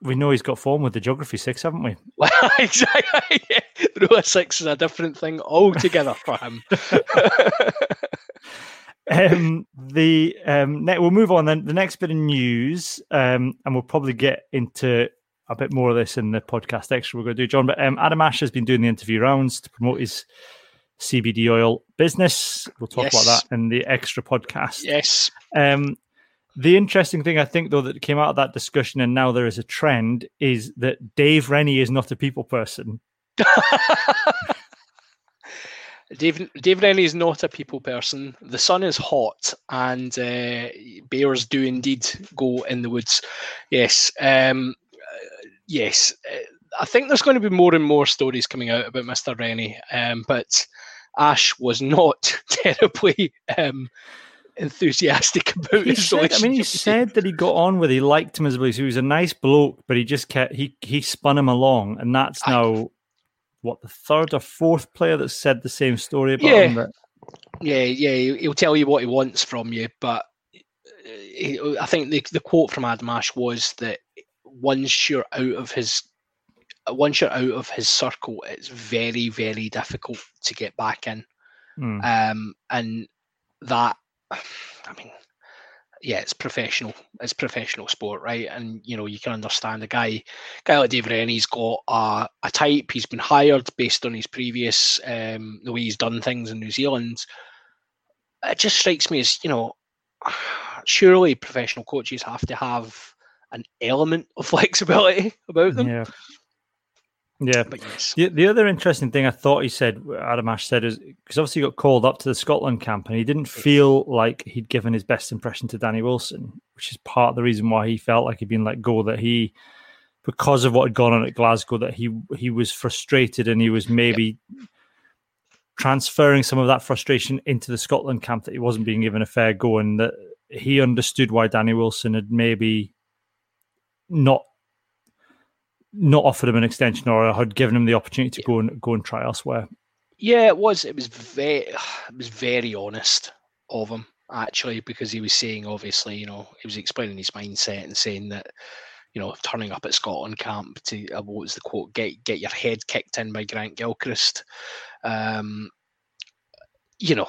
we know he's got form with the geography six, haven't we? exactly. Yeah. The rule of six is a different thing altogether for him. um, the um, ne- we'll move on then. The next bit of news, um, and we'll probably get into a bit more of this in the podcast extra we're going to do, John. But um, Adam Ashe has been doing the interview rounds to promote his CBD oil business. We'll talk yes. about that in the extra podcast. Yes. Um, the interesting thing I think, though, that came out of that discussion, and now there is a trend, is that Dave Rennie is not a people person. Dave, Dave Rennie is not a people person. The sun is hot, and uh, bears do indeed go in the woods. Yes, um, yes. Uh, I think there's going to be more and more stories coming out about Mr. Rennie, um, but Ashe was not terribly um, enthusiastic about he his said, I mean, he said that he got on with. He liked him as well. He was a nice bloke, but he just kept he he spun him along, and that's now I, what the third or fourth player that said the same story about yeah. him. That, yeah, yeah, he'll tell you what he wants from you, but uh, I think the the quote from Adam Ashe was that once you're out of his once you're out of his circle, it's very very difficult to get back in. Mm. Um, and that, I mean, yeah, it's professional. It's professional sport, right? And you know, you can understand a guy, guy like Dave Rennie's got a, a type. He's been hired based on his previous um, the way he's done things in New Zealand. It just strikes me as you know, surely professional coaches have to have an element of flexibility about them. Yeah. Yeah, but yes. The, the other interesting thing I thought he said, Adam Ashe said, is because obviously he got called up to the Scotland camp and he didn't feel like he'd given his best impression to Danny Wilson, which is part of the reason why he felt like he'd been let go. That he, because of what had gone on at Glasgow, that he he was frustrated and he was maybe yep. transferring some of that frustration into the Scotland camp that he wasn't being given a fair go, and that he understood why Danny Wilson had maybe not not offered him an extension or had given him the opportunity to go and go and try elsewhere. Yeah, it was. It was very, it was very honest of him actually, because he was saying, obviously, you know, he was explaining his mindset and saying that, you know, turning up at Scotland camp to uh, what was the quote, get get your head kicked in by Grant Gilchrist. Um, you know,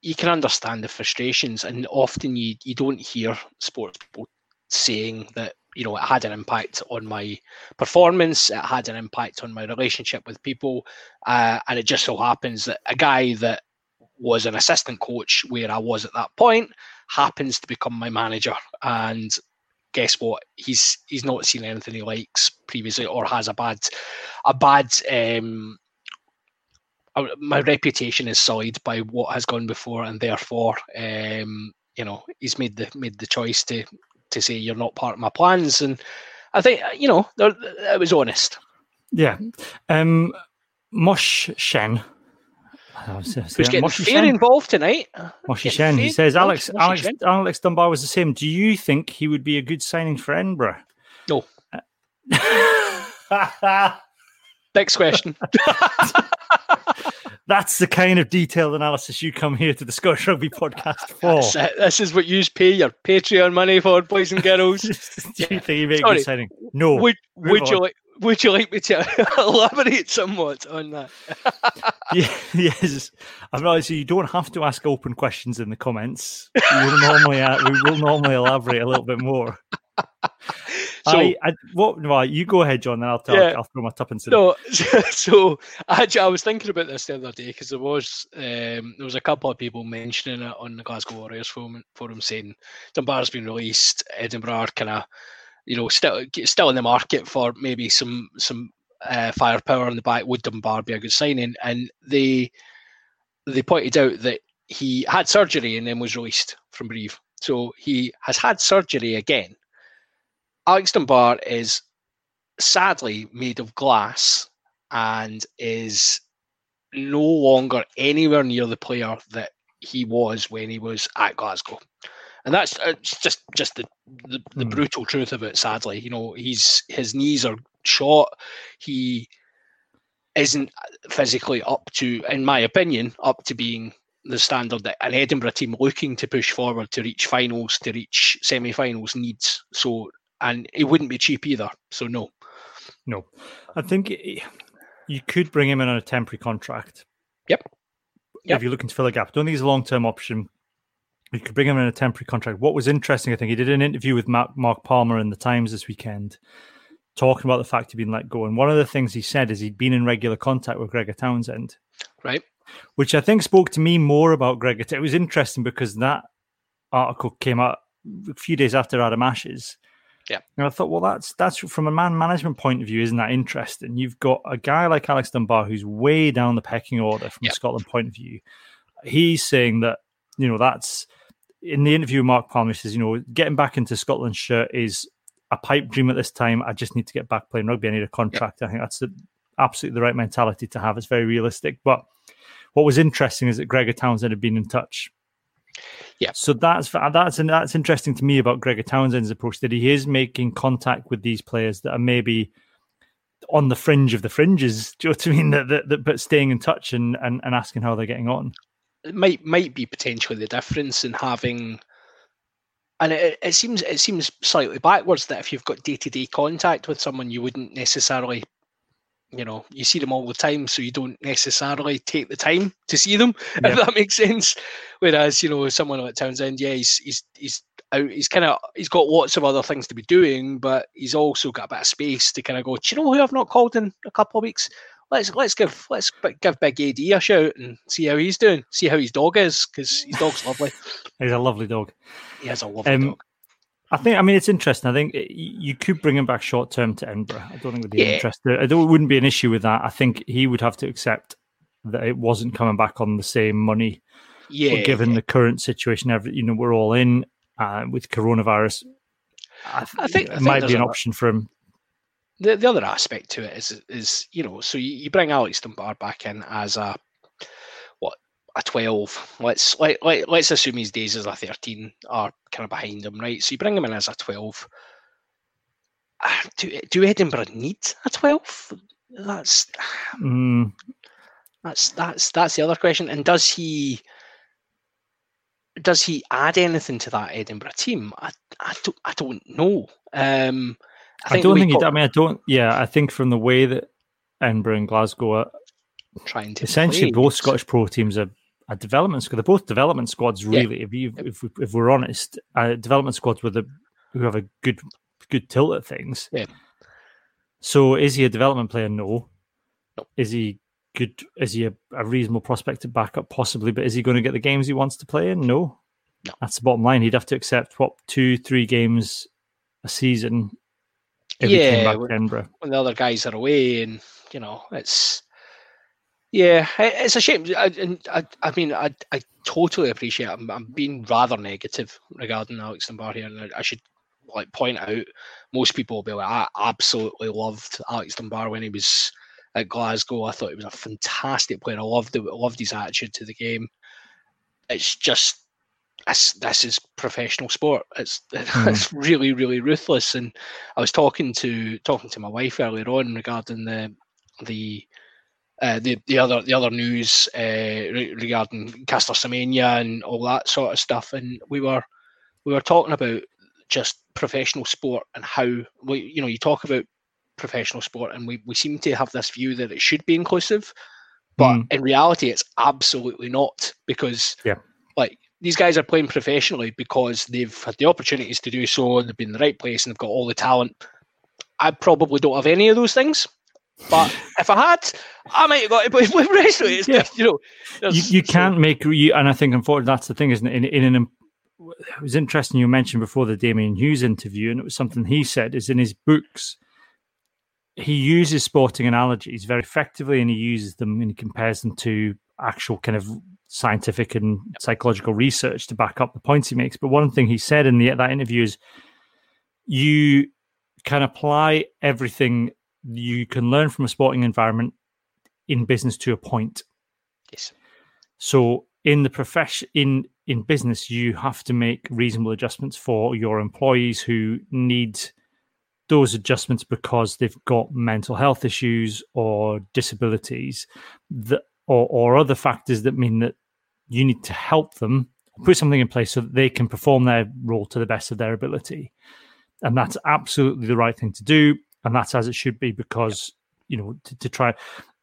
you can understand the frustrations, and often you you don't hear sports people saying that you know, it had an impact on my performance. It had an impact on my relationship with people, uh, and it just so happens that a guy that was an assistant coach where I was at that point happens to become my manager. And guess what? He's he's not seen anything he likes previously, or has a bad a bad. Um, uh, my reputation is sullied by what has gone before, and therefore, um, you know, he's made the made the choice to to say you're not part of my plans. And I think you know it was honest. Yeah, um, Mosh Shen. Who's getting Moshi fair Shen? involved tonight? Moshi Shen. He says Alex Alex Shen. Alex Dunbar was the same. Do you think he would be a good signing for Edinburgh? No. Next question. That's the kind of detailed analysis you come here to the Scottish Rugby podcast for. This is what you pay your Patreon money for, boys and girls. Do you think you make a good signing? No. Would, would you like? Would you like me to elaborate somewhat on that? yeah, yes. I'm not so you don't have to ask open questions in the comments. We will normally uh, we will normally elaborate a little bit more. So I, I what? Well, you go ahead, John. Then I'll tell. Yeah, I'll throw my tuppence in. No, so actually, I was thinking about this the other day because there was um, there was a couple of people mentioning it on the Glasgow Warriors forum, forum saying Dunbar's been released, Edinburgh are kind of you know still still in the market for maybe some some uh, firepower on the back. Would Dunbar be a good signing? And they they pointed out that he had surgery and then was released from Brive. So he has had surgery again. Alex Dunbar is sadly made of glass and is no longer anywhere near the player that he was when he was at Glasgow. And that's just just the, the, the mm. brutal truth of it. Sadly, you know, he's his knees are shot. He isn't physically up to, in my opinion, up to being the standard that an Edinburgh team looking to push forward to reach finals, to reach semi-finals needs. So, and it wouldn't be cheap either. So, no, no. I think you could bring him in on a temporary contract. Yep. yep. If you're looking to fill a gap, don't think he's a long-term option. You could bring him in a temporary contract. What was interesting, I think, he did an interview with Mark, Mark Palmer in the Times this weekend, talking about the fact he'd been let go. And one of the things he said is he'd been in regular contact with Gregor Townsend. Right. Which I think spoke to me more about Gregor. It was interesting because that article came out a few days after Adam Ashe's. Yeah. And I thought, well, that's that's from a man management point of view, isn't that interesting? You've got a guy like Alex Dunbar who's way down the pecking order from a Scotland point of view. He's saying that, you know, that's in the interview, Mark Palmer says, you know, getting back into Scotland's shirt is a pipe dream at this time. I just need to get back playing rugby. I need a contract. I think that's the, absolutely the right mentality to have. It's very realistic. But what was interesting is that Gregor Townsend had been in touch. Yeah. So that's that's that's interesting to me about Gregor Townsend's approach that he is making contact with these players that are maybe on the fringe of the fringes. Do you know what I mean? That, that, that but staying in touch and, and and asking how they're getting on. It might might be potentially the difference in having and it, it seems it seems slightly backwards that if you've got day to day contact with someone, you wouldn't necessarily, you know, you see them all the time, so you don't necessarily take the time to see them, yeah. if that makes sense. Whereas, you know, someone like Townsend, yeah, he's he's he's out, he's kind of he's got lots of other things to be doing, but he's also got a bit of space to kind of go. Do you know who I've not called in a couple of weeks? let's let's give let's give Big AD a shout and see how he's doing. See how his dog is because his dog's lovely. he's a lovely dog. He has a lovely um, dog. I think. I mean, it's interesting. I think you could bring him back short term to Edinburgh. I don't think it would be yeah. interested. I don't. It wouldn't be an issue with that. I think he would have to accept that it wasn't coming back on the same money. Yeah. given the current situation, every you know, we're all in uh, with coronavirus. I, th- I think it might be an option for him the, the other aspect to it is is you know so you, you bring Alex Dunbar back in as a a twelve. Let's let, let let's assume his days as a thirteen are kind of behind him, right? So you bring him in as a twelve. Ah, do do Edinburgh need a twelve? That's mm. that's that's that's the other question. And does he? Does he add anything to that Edinburgh team? I, I don't I don't know. Um, I, I don't think. He, I mean, I don't. Yeah, I think from the way that Edinburgh and Glasgow are trying to essentially play. both Scottish pro teams are a development squad. They're both development squads, really. Yeah. If you if we, if we're honest, uh, development squads with a who have a good good tilt at things. Yeah. So is he a development player? No. no. Is he good? Is he a, a reasonable prospect to back up? Possibly, but is he going to get the games he wants to play in? No. No. That's the bottom line. He'd have to accept what two, three games a season if yeah, when, when, the other guys are away, and you know, it's yeah, it's a shame. I, I, I mean, I, I totally appreciate. It. I'm, I'm being rather negative regarding Alex Dunbar here, and I, I should like point out most people will be like, I absolutely loved Alex Dunbar when he was at Glasgow. I thought he was a fantastic player. I loved it. Loved his attitude to the game. It's just this this is professional sport. It's mm. it's really really ruthless. And I was talking to talking to my wife earlier on regarding the the uh, the the other the other news uh, re- regarding Caster Semenya and all that sort of stuff, and we were we were talking about just professional sport and how we you know you talk about professional sport and we, we seem to have this view that it should be inclusive but mm. in reality it's absolutely not because yeah like these guys are playing professionally because they've had the opportunities to do so and they've been in the right place and they've got all the talent I probably don't have any of those things. But if I had, I might have got it. But with wrestling, it's yeah. you know, you, you can't so. make you, and I think unfortunately that's the thing, isn't it? In, in an it was interesting you mentioned before the Damian Hughes interview, and it was something he said is in his books. He uses sporting analogies very effectively, and he uses them and he compares them to actual kind of scientific and psychological research to back up the points he makes. But one thing he said in the, that interview is, you can apply everything you can learn from a sporting environment in business to a point. Yes. So in the profession in in business, you have to make reasonable adjustments for your employees who need those adjustments because they've got mental health issues or disabilities that or, or other factors that mean that you need to help them put something in place so that they can perform their role to the best of their ability and that's absolutely the right thing to do and that's as it should be because you know to, to try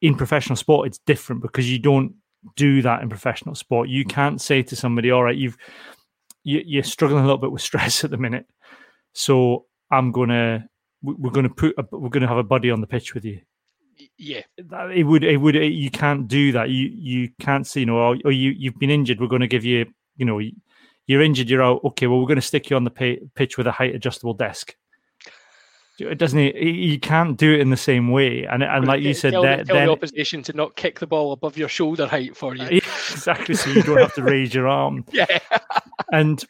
in professional sport it's different because you don't do that in professional sport. You mm. can't say to somebody all right you've you, you're struggling a little bit with stress at the minute so i'm gonna we're gonna put a, we're gonna have a buddy on the pitch with you. Yeah. It would it would it, you can't do that. You you can't say you know or, oh, or oh, you you've been injured. We're going to give you you know you're injured you're out. Okay well we're going to stick you on the pay, pitch with a height adjustable desk it doesn't. You can't do it in the same way, and and like you said, tell, that, tell then, the opposition to not kick the ball above your shoulder height for you. Exactly, so you don't have to raise your arm. Yeah, and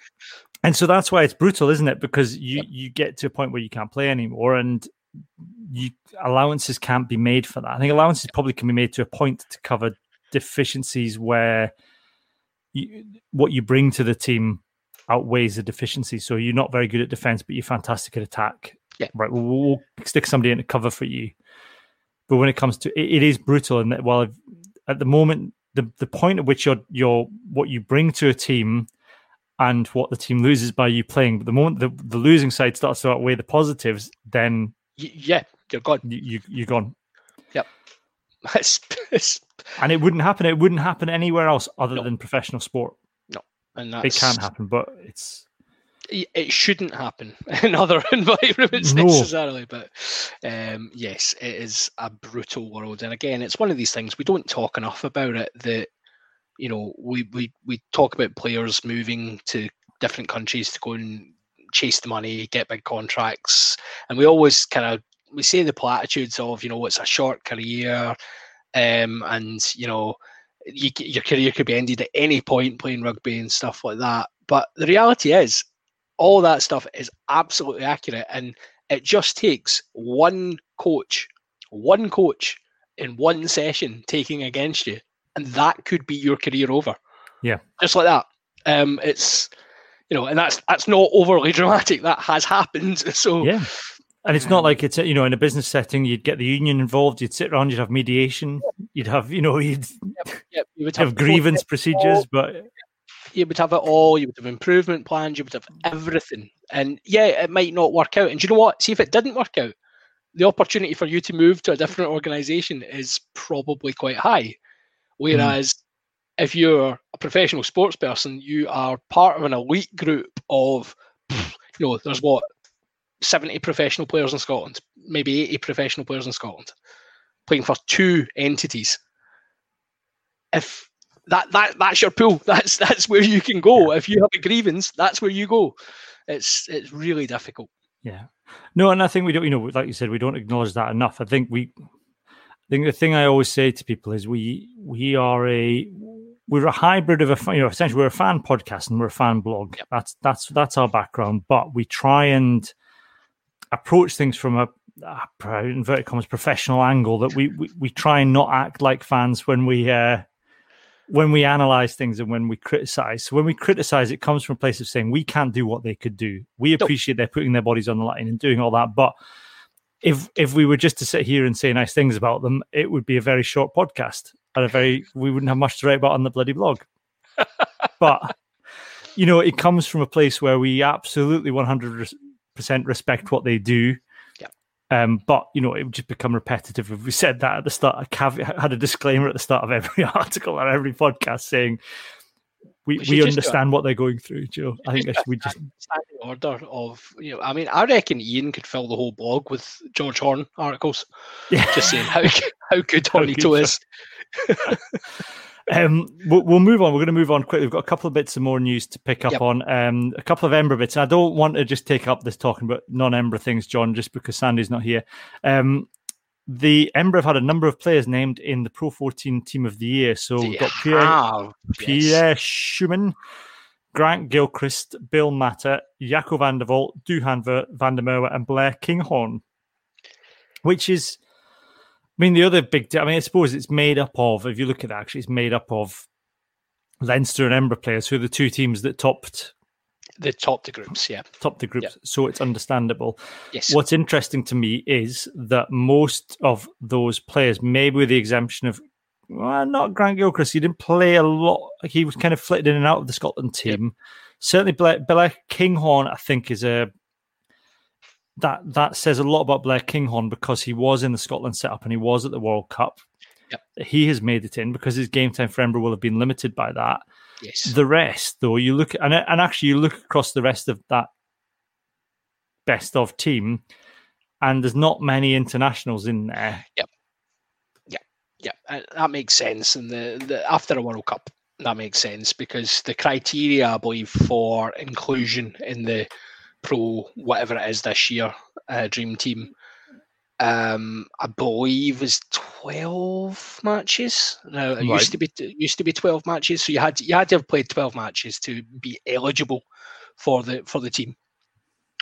and so that's why it's brutal, isn't it? Because you yep. you get to a point where you can't play anymore, and you allowances can't be made for that. I think allowances probably can be made to a point to cover deficiencies where you, what you bring to the team outweighs the deficiency. So you're not very good at defense, but you're fantastic at attack yeah. Right. We'll, we'll stick somebody in to cover for you. But when it comes to it, it is brutal. And while at the moment, the, the point at which you're, you're what you bring to a team and what the team loses by you playing, but the moment the, the losing side starts to outweigh the positives, then yeah, you're gone. You, you you're gone. Yep. And it wouldn't happen. It wouldn't happen anywhere else other no. than professional sport. No, and that's... it can happen, but it's it shouldn't happen in other environments no. necessarily, but um, yes, it is a brutal world. And again, it's one of these things we don't talk enough about it. That you know, we we we talk about players moving to different countries to go and chase the money, get big contracts, and we always kind of we say the platitudes of you know it's a short career, um, and you know. You, your career could be ended at any point playing rugby and stuff like that. But the reality is, all that stuff is absolutely accurate. And it just takes one coach, one coach in one session taking against you, and that could be your career over. Yeah. Just like that. Um, it's you know, and that's that's not overly dramatic. That has happened. So yeah. And it's not like it's you know in a business setting you'd get the union involved. You'd sit around. You'd have mediation. You'd have you know you'd, yep, yep. you would have, have grievance procedures. But you would have it all. You would have improvement plans. You would have everything. And yeah, it might not work out. And you know what? See if it didn't work out, the opportunity for you to move to a different organization is probably quite high. Whereas mm. if you're a professional sports person, you are part of an elite group of, you know, there's what, 70 professional players in Scotland, maybe 80 professional players in Scotland, playing for two entities. If that that that's your pool. That's that's where you can go. If you have a grievance, that's where you go. It's it's really difficult. Yeah. No, and I think we don't. You know, like you said, we don't acknowledge that enough. I think we. I think the thing I always say to people is we we are a we're a hybrid of a you know essentially we're a fan podcast and we're a fan blog. Yep. That's that's that's our background, but we try and approach things from a uh, inverted commas professional angle that we, we we try and not act like fans when we uh when we analyze things and when we criticize. So when we criticize, it comes from a place of saying we can't do what they could do. We appreciate they're putting their bodies on the line and doing all that, but if if we were just to sit here and say nice things about them, it would be a very short podcast and a very we wouldn't have much to write about on the bloody blog. but you know, it comes from a place where we absolutely one hundred percent respect what they do um, but you know, it would just become repetitive if we said that at the start. I caveat, had a disclaimer at the start of every article and every podcast saying we, we, we understand what they're going through, Joe. I think we just standing order of you know. I mean, I reckon Ian could fill the whole blog with George Horn articles, yeah. just saying how how good Hornito is. Um, we'll, we'll, move on. We're going to move on quickly. We've got a couple of bits of more news to pick up yep. on. Um, a couple of Embra bits. I don't want to just take up this talking about non-Embra things, John, just because Sandy's not here. Um, the Embra have had a number of players named in the Pro 14 Team of the Year. So we've got Pierre. Pierre Schoeman, Grant Gilchrist, Bill Mata, Jaco van der Walt, Duhan van der Merwe, and Blair Kinghorn, which is, I mean, the other big, I mean, I suppose it's made up of, if you look at that, actually, it's made up of Leinster and Embra players, who are the two teams that topped the top the groups, yeah. Top the groups. Yeah. So it's understandable. Yes. What's interesting to me is that most of those players, maybe with the exemption of well, not Grant Gilchrist, he didn't play a lot. He was kind of flitted in and out of the Scotland team. Yep. Certainly, Blair, Blair Kinghorn, I think, is a that that says a lot about Blair Kinghorn because he was in the Scotland setup and he was at the World Cup. Yep. He has made it in because his game time for Embra will have been limited by that. Yes. The rest, though, you look and and actually you look across the rest of that best of team, and there's not many internationals in there. Yep. Yeah. Yeah. Uh, that makes sense. And the, the after a World Cup, that makes sense because the criteria, I believe, for inclusion in the pro whatever it is this year uh, dream team um, I believe was twelve matches. Now it right. used to be used to be twelve matches, so you had to, you had to have played twelve matches to be eligible for the for the team,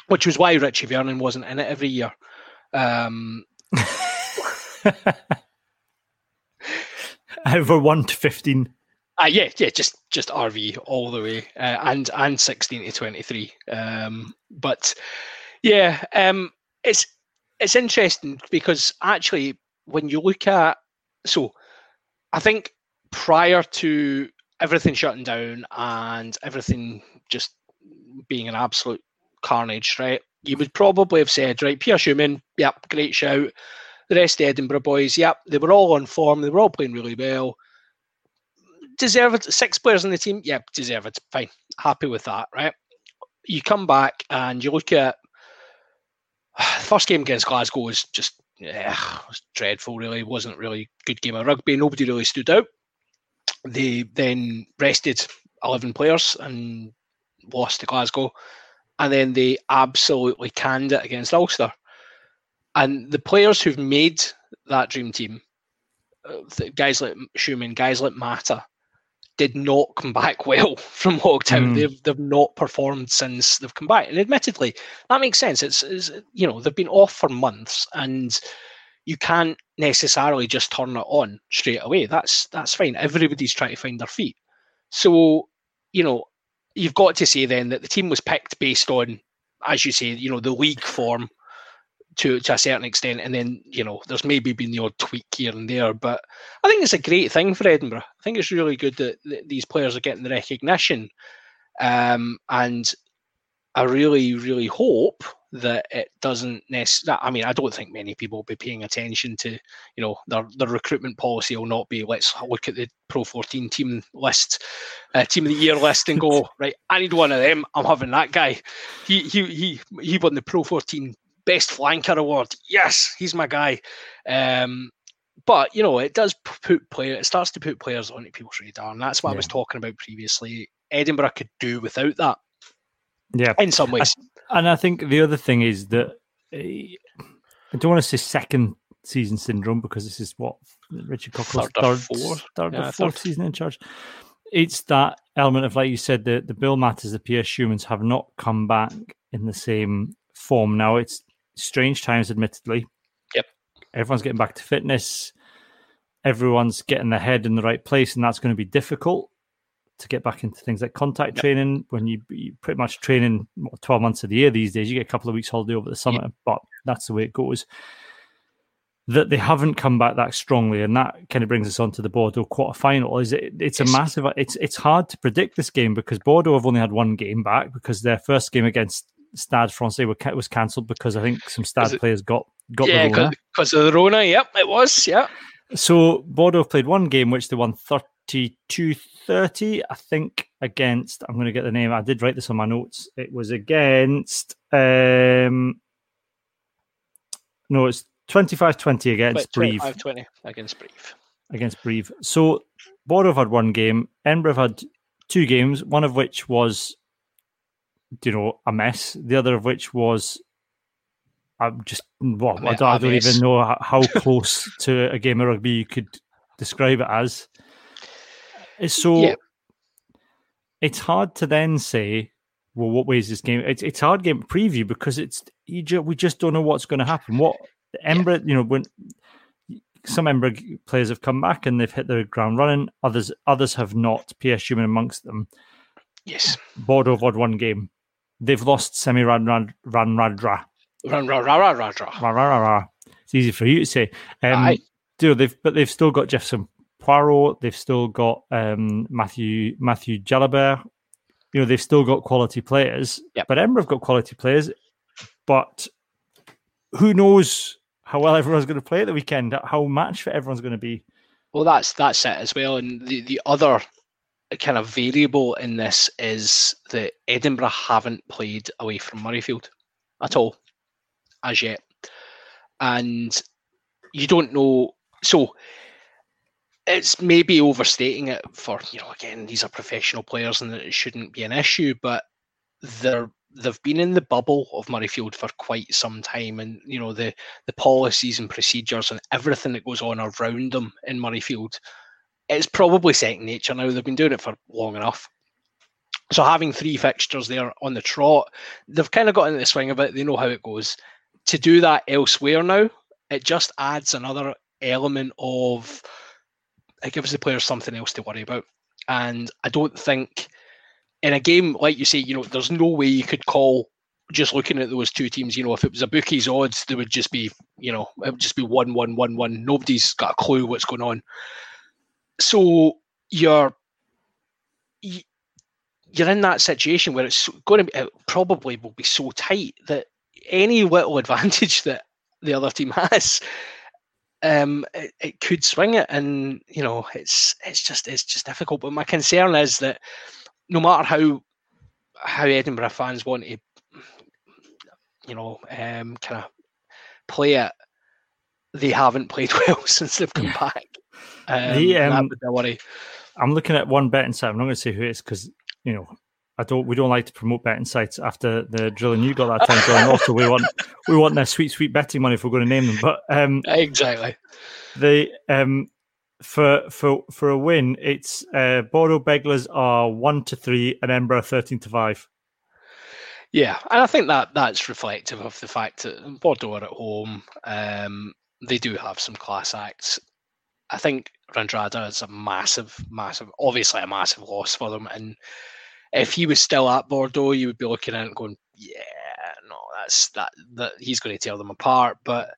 which was why Richie Vernon wasn't in it every year. Um, Over one to fifteen. Uh, yeah, yeah, just just RV all the way, uh, and and sixteen to twenty three. Um, but yeah, um, it's it's interesting because actually, when you look at so, I think prior to everything shutting down and everything just being an absolute carnage, right? You would probably have said, right, Pierre Schoeman, yep, great shout. The rest of the Edinburgh boys, yep, they were all on form, they were all playing really well. Deserved six players in the team, yep, deserved. Fine, happy with that, right? You come back and you look at first game against Glasgow was just yeah, was dreadful. Really, wasn't really good game of rugby. Nobody really stood out. They then rested eleven players and lost to Glasgow, and then they absolutely canned it against Ulster. And the players who've made that dream team, uh, guys like Schoeman, guys like Mata, did not come back well from lockdown. Mm. They've they've not performed since they've come back, and admittedly, that makes sense. It's, it's you know they've been off for months, and you can't necessarily just turn it on straight away. That's that's fine. Everybody's trying to find their feet. So you know you've got to say then that the team was picked based on, as you say, you know the league form to to a certain extent, and then you know there's maybe been the odd tweak here and there, but I think it's a great thing for Edinburgh. I think it's really good that, that these players are getting the recognition, um, and I really really hope that it doesn't necessarily. I mean, I don't think many people will be paying attention to, you know, their their recruitment policy will not be let's look at the Pro 14 team list, uh, team of the year list, and go right. I need one of them. I'm having that guy. He he he he won the Pro 14 best flanker award. Yes, he's my guy. Um, but you know, it does put player. It starts to put players on people's radar, and that's what yeah. I was talking about previously. Edinburgh could do without that. Yeah, in some ways. I, and I think the other thing is that uh, I don't want to say second season syndrome because this is what Richard Cockerill's third, third, fourth, third yeah, or fourth third. season in charge. It's that element of like you said, the the Bill Matas, the Pierre Schoemans have not come back in the same form now. It's strange times, admittedly. Yep. Everyone's getting back to fitness. Everyone's getting their head in the right place, and that's going to be difficult to get back into things like contact yep. training when you, you pretty much training what, 12 months of the year these days. You get a couple of weeks holiday over the summer, yep. but that's the way it goes. That they haven't come back that strongly, and that kind of brings us on to the Bordeaux quarter final. Is it? It's a massive. It's it's hard to predict this game because Bordeaux have only had one game back because their first game against Stade Francais was cancelled because I think some Stade players got got yeah, because of the Rona. Yep, it was. Yeah. So Bordeaux played one game which they won 32-30, I think. against. I'm going to get the name. I did write this on my notes. It was against. Um, no, it's 25-20 against Brive. 20 against Brive. Against Brive. So Bordeaux had one game. Edinburgh had two games. One of which was, you know, a mess. The other of which was I'm just well, I, don't, I don't even know how close to a game of rugby you could describe it as. It's so yeah. it's hard to then say, well, what way is this game? It's it's hard game preview because it's we just don't know what's going to happen. What Edinburgh, yeah. you know, when some Edinburgh players have come back and they've hit the ground running, others others have not. Pierre Schoeman amongst them. Yes, Bordeaux have won one game. They've lost Semi. Rah, rah, rah, It's easy for you to say. Um, do they've but they've still got Jefferson Poirot. They've still got um, Matthew Matthew Jalibert. You know they've still got quality players. Yep. But Edinburgh have got quality players. But who knows how well everyone's going to play at the weekend? How match for everyone's going to be? Well, that's that's it as well. And the the other kind of variable in this is that Edinburgh haven't played away from Murrayfield at all as yet. And you don't know. So it's maybe overstating it for, you know, again, these are professional players and it shouldn't be an issue, but they're they've been in the bubble of Murrayfield for quite some time, and you know the the policies and procedures and everything that goes on around them in Murrayfield, it's probably second nature now. They've been doing it for long enough. So having three fixtures there on the trot, they've kind of got into the swing of it. They know how it goes to do that elsewhere now, it just adds another element of it gives the players something else to worry about. And I don't think in a game like you say, you know, there's no way you could call just looking at those two teams. You know, if it was a bookies odds, there would just be, you know, it would just be one, one, one, one. Nobody's got a clue what's going on. So you're you're in that situation where it's going to be it probably will be so tight that any little advantage that the other team has, um, it, it, could swing it, and you know, it's it's just it's just difficult. But my concern is that no matter how how Edinburgh fans want to, you know, um, kind of play it, they haven't played well since they've come back. Um, the, um, worry. I'm looking at one betting site. I'm not going to say who it is because you know I don't. We don't like to promote betting sites after the drilling you got that time, John. also, we want we want their sweet, sweet betting money if we're going to name them. But um, exactly, the um, for for for a win, it's uh, Bordeaux Beglers are one to three and Edinburgh thirteen to five. Yeah, and I think that that's reflective of the fact that Bordeaux are at home. Um, they do have some class acts. I think Radradra is a massive, massive, obviously a massive loss for them, and if he was still at Bordeaux, you would be looking at it going, yeah, no, that's that that he's going to tear them apart. But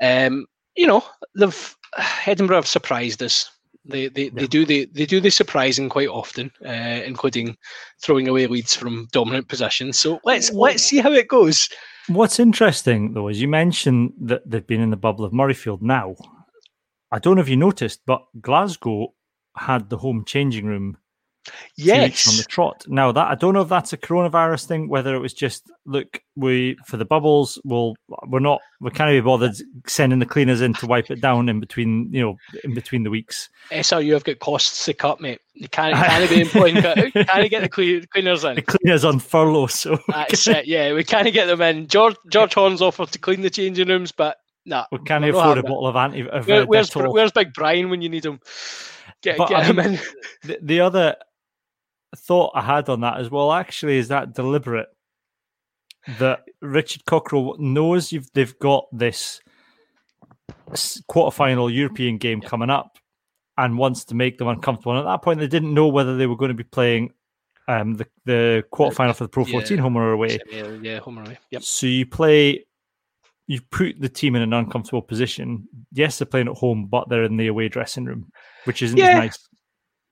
um, you know, they've Edinburgh have surprised us. They they, yeah. they do the they do the surprising quite often, uh, including throwing away leads from dominant positions. So let's let's see how it goes. What's interesting though is you mentioned that they've been in the bubble of Murrayfield now. I don't know if you noticed, but Glasgow had the home changing room yes. on the trot. Now that i don't know if that's a coronavirus thing whether it was just look we for the bubbles we'll we're not we can't be bothered sending the cleaners in to wipe it down in between you know in between the weeks. SRU have got costs to cut mate. You can't, can't be employing can't get the cleaners in? The cleaners on furlough so. That's it yeah we can't get them in. George George Horn's offered to clean the changing rooms but nah, we can't afford a bottle of anti of, Where, uh, where's, where's big Brian when you need him Get, but, get him in. The, the other thought I had on that as well actually is that deliberate that Richard Cockerill knows you've they've got this quarterfinal European game coming up and wants to make them uncomfortable. And at that point, they didn't know whether they were going to be playing um, the the quarterfinal for the Pro 14 yeah. home or away. Yeah, yeah, home or away. Yep. So you play, you put the team in an uncomfortable position. Yes, they're playing at home, but they're in the away dressing room, which isn't yeah. as nice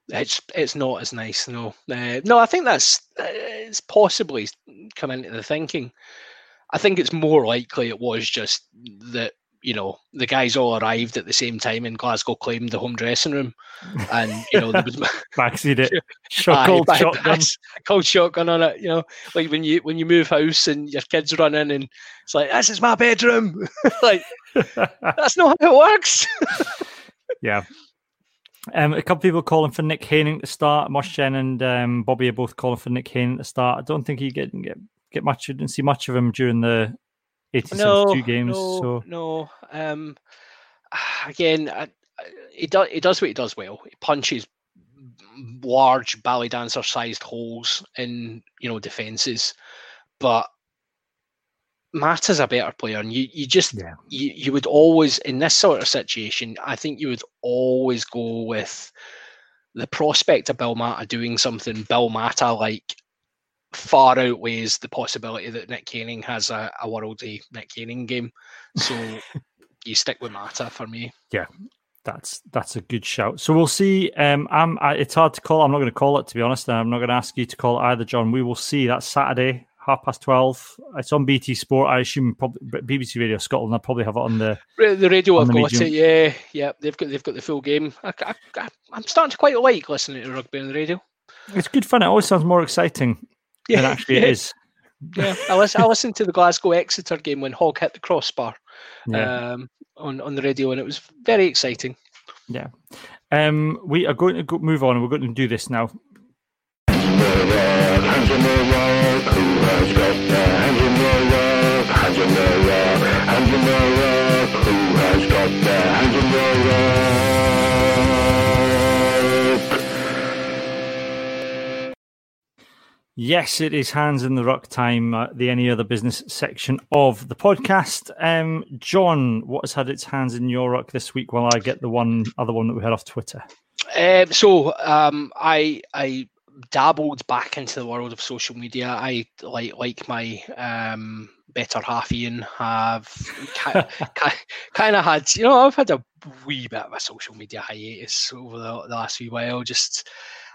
it's it's not as nice. No, uh, no. I think that's uh, it's possibly come into the thinking. I think it's more likely it was just that you know, the guys all arrived at the same time in Glasgow claimed the home dressing room. And, you know, there was backseat it. Shot, cold shotgun. cold shotgun on it, you know, like when you when you move house and your kids run in and it's like, This is my bedroom. like, that's not how it works. yeah. Um, a couple people calling for Nick Haining to start. Moshchen and um, Bobby are both calling for Nick Haining to start. I don't think he get get get much. Didn't see much of him during the 80 no, games. no, so no. Um, again, I, I, he does he does what he does well. He punches large ballet dancer sized holes in you know defenses, but Mata's a better player, and you you just yeah, you, you would always in this sort of situation, I think you would always go with the prospect of Bill Mata doing something Bill Mata like far outweighs the possibility that Nick Haining has a, a worldy Nick Haining game. So you stick with Mata for me. Yeah, that's that's a good shout. So we'll see. Um, I'm. I, it's hard to call. I'm not going to call it to be honest. and I'm not going to ask you to call it either, John. We will see. That's Saturday, half past twelve. It's on BT Sport. I assume probably BBC Radio Scotland. I probably have it on the. The radio the got medium. it, yeah, yeah. They've got they've got the full game. I, I, I, I'm starting to quite like listening to rugby on the radio. It's good fun. It always sounds more exciting than actually yeah, it is. Yeah, I listen. I listened to the Glasgow Exeter game when Hogg hit the crossbar Yeah. um, on on the radio, and it was very exciting. Yeah, um, we are going to go, move on. We're going to do this now. Yes, it is hands in the ruck time. Uh, the any other business section of the podcast. Um, John, what has had its hands in your ruck this week? While I get the one other one that we had off Twitter. Um, so um, I I dabbled back into the world of social media. I like like my um, better half Ian have kind of had you know I've had a wee bit of a social media hiatus over the, the last wee while. Just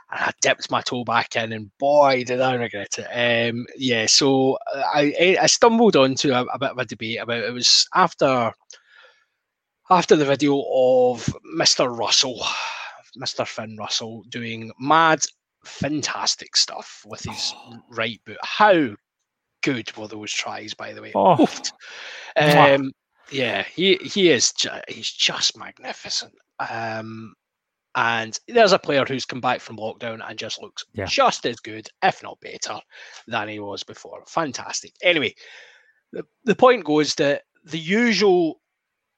I dipped my toe back in, and boy, did I regret it. Um, yeah, so uh, I I stumbled onto a, a bit of a debate about it was after after the video of Mr. Russell, Mr. Finn Russell doing mad, fantastic stuff with his right boot. How good were those tries, by the way? Oh. Um, yeah, he he is ju- he's just magnificent. Um, and there's a player who's come back from lockdown and just looks Yeah. just as good, if not better, than he was before. Fantastic. Anyway, the, the point goes that the usual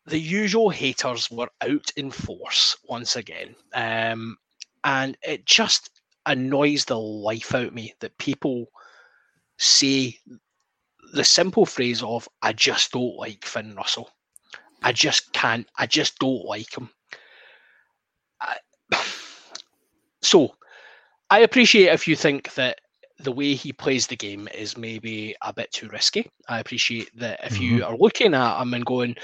the usual haters were out in force once again. Um, and it just annoys the life out of me that people say the simple phrase of I just don't like Finn Russell. I just can't, I just don't like him. I, so I appreciate if you think that the way he plays the game is maybe a bit too risky. I appreciate that if you are looking at him and going,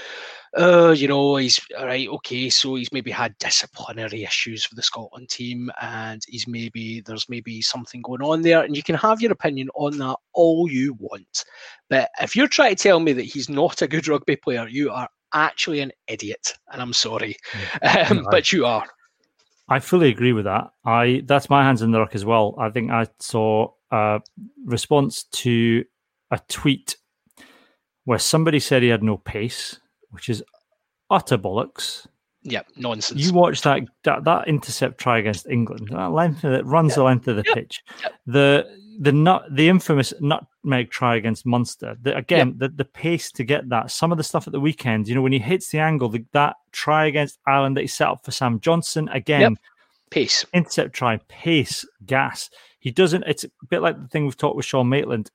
oh, you know, he's all right, okay, so he's maybe had disciplinary issues with the Scotland team, and he's maybe there's maybe something going on there, and you can have your opinion on that all you want. But if you're trying to tell me that he's not a good rugby player, you are actually an idiot, and I'm sorry, um, No, I- but you are. I fully agree with that. I that's my hands in the ruck as well. I think I saw a response to a tweet where somebody said he had no pace, which is utter bollocks. Yeah, nonsense. You watch that that, that intercept try against England. That length that runs the length of the Yep. pitch. Yep. The the nut the infamous nutmeg try against Munster. The, again, the, the pace to get that. Some of the stuff at the weekend. You know when he hits the angle, the, that try against Ireland that he set up for Sam Johnson. Again, Pace. intercept try, pace, gas. He doesn't. It's a bit like the thing we've talked with Sean Maitland.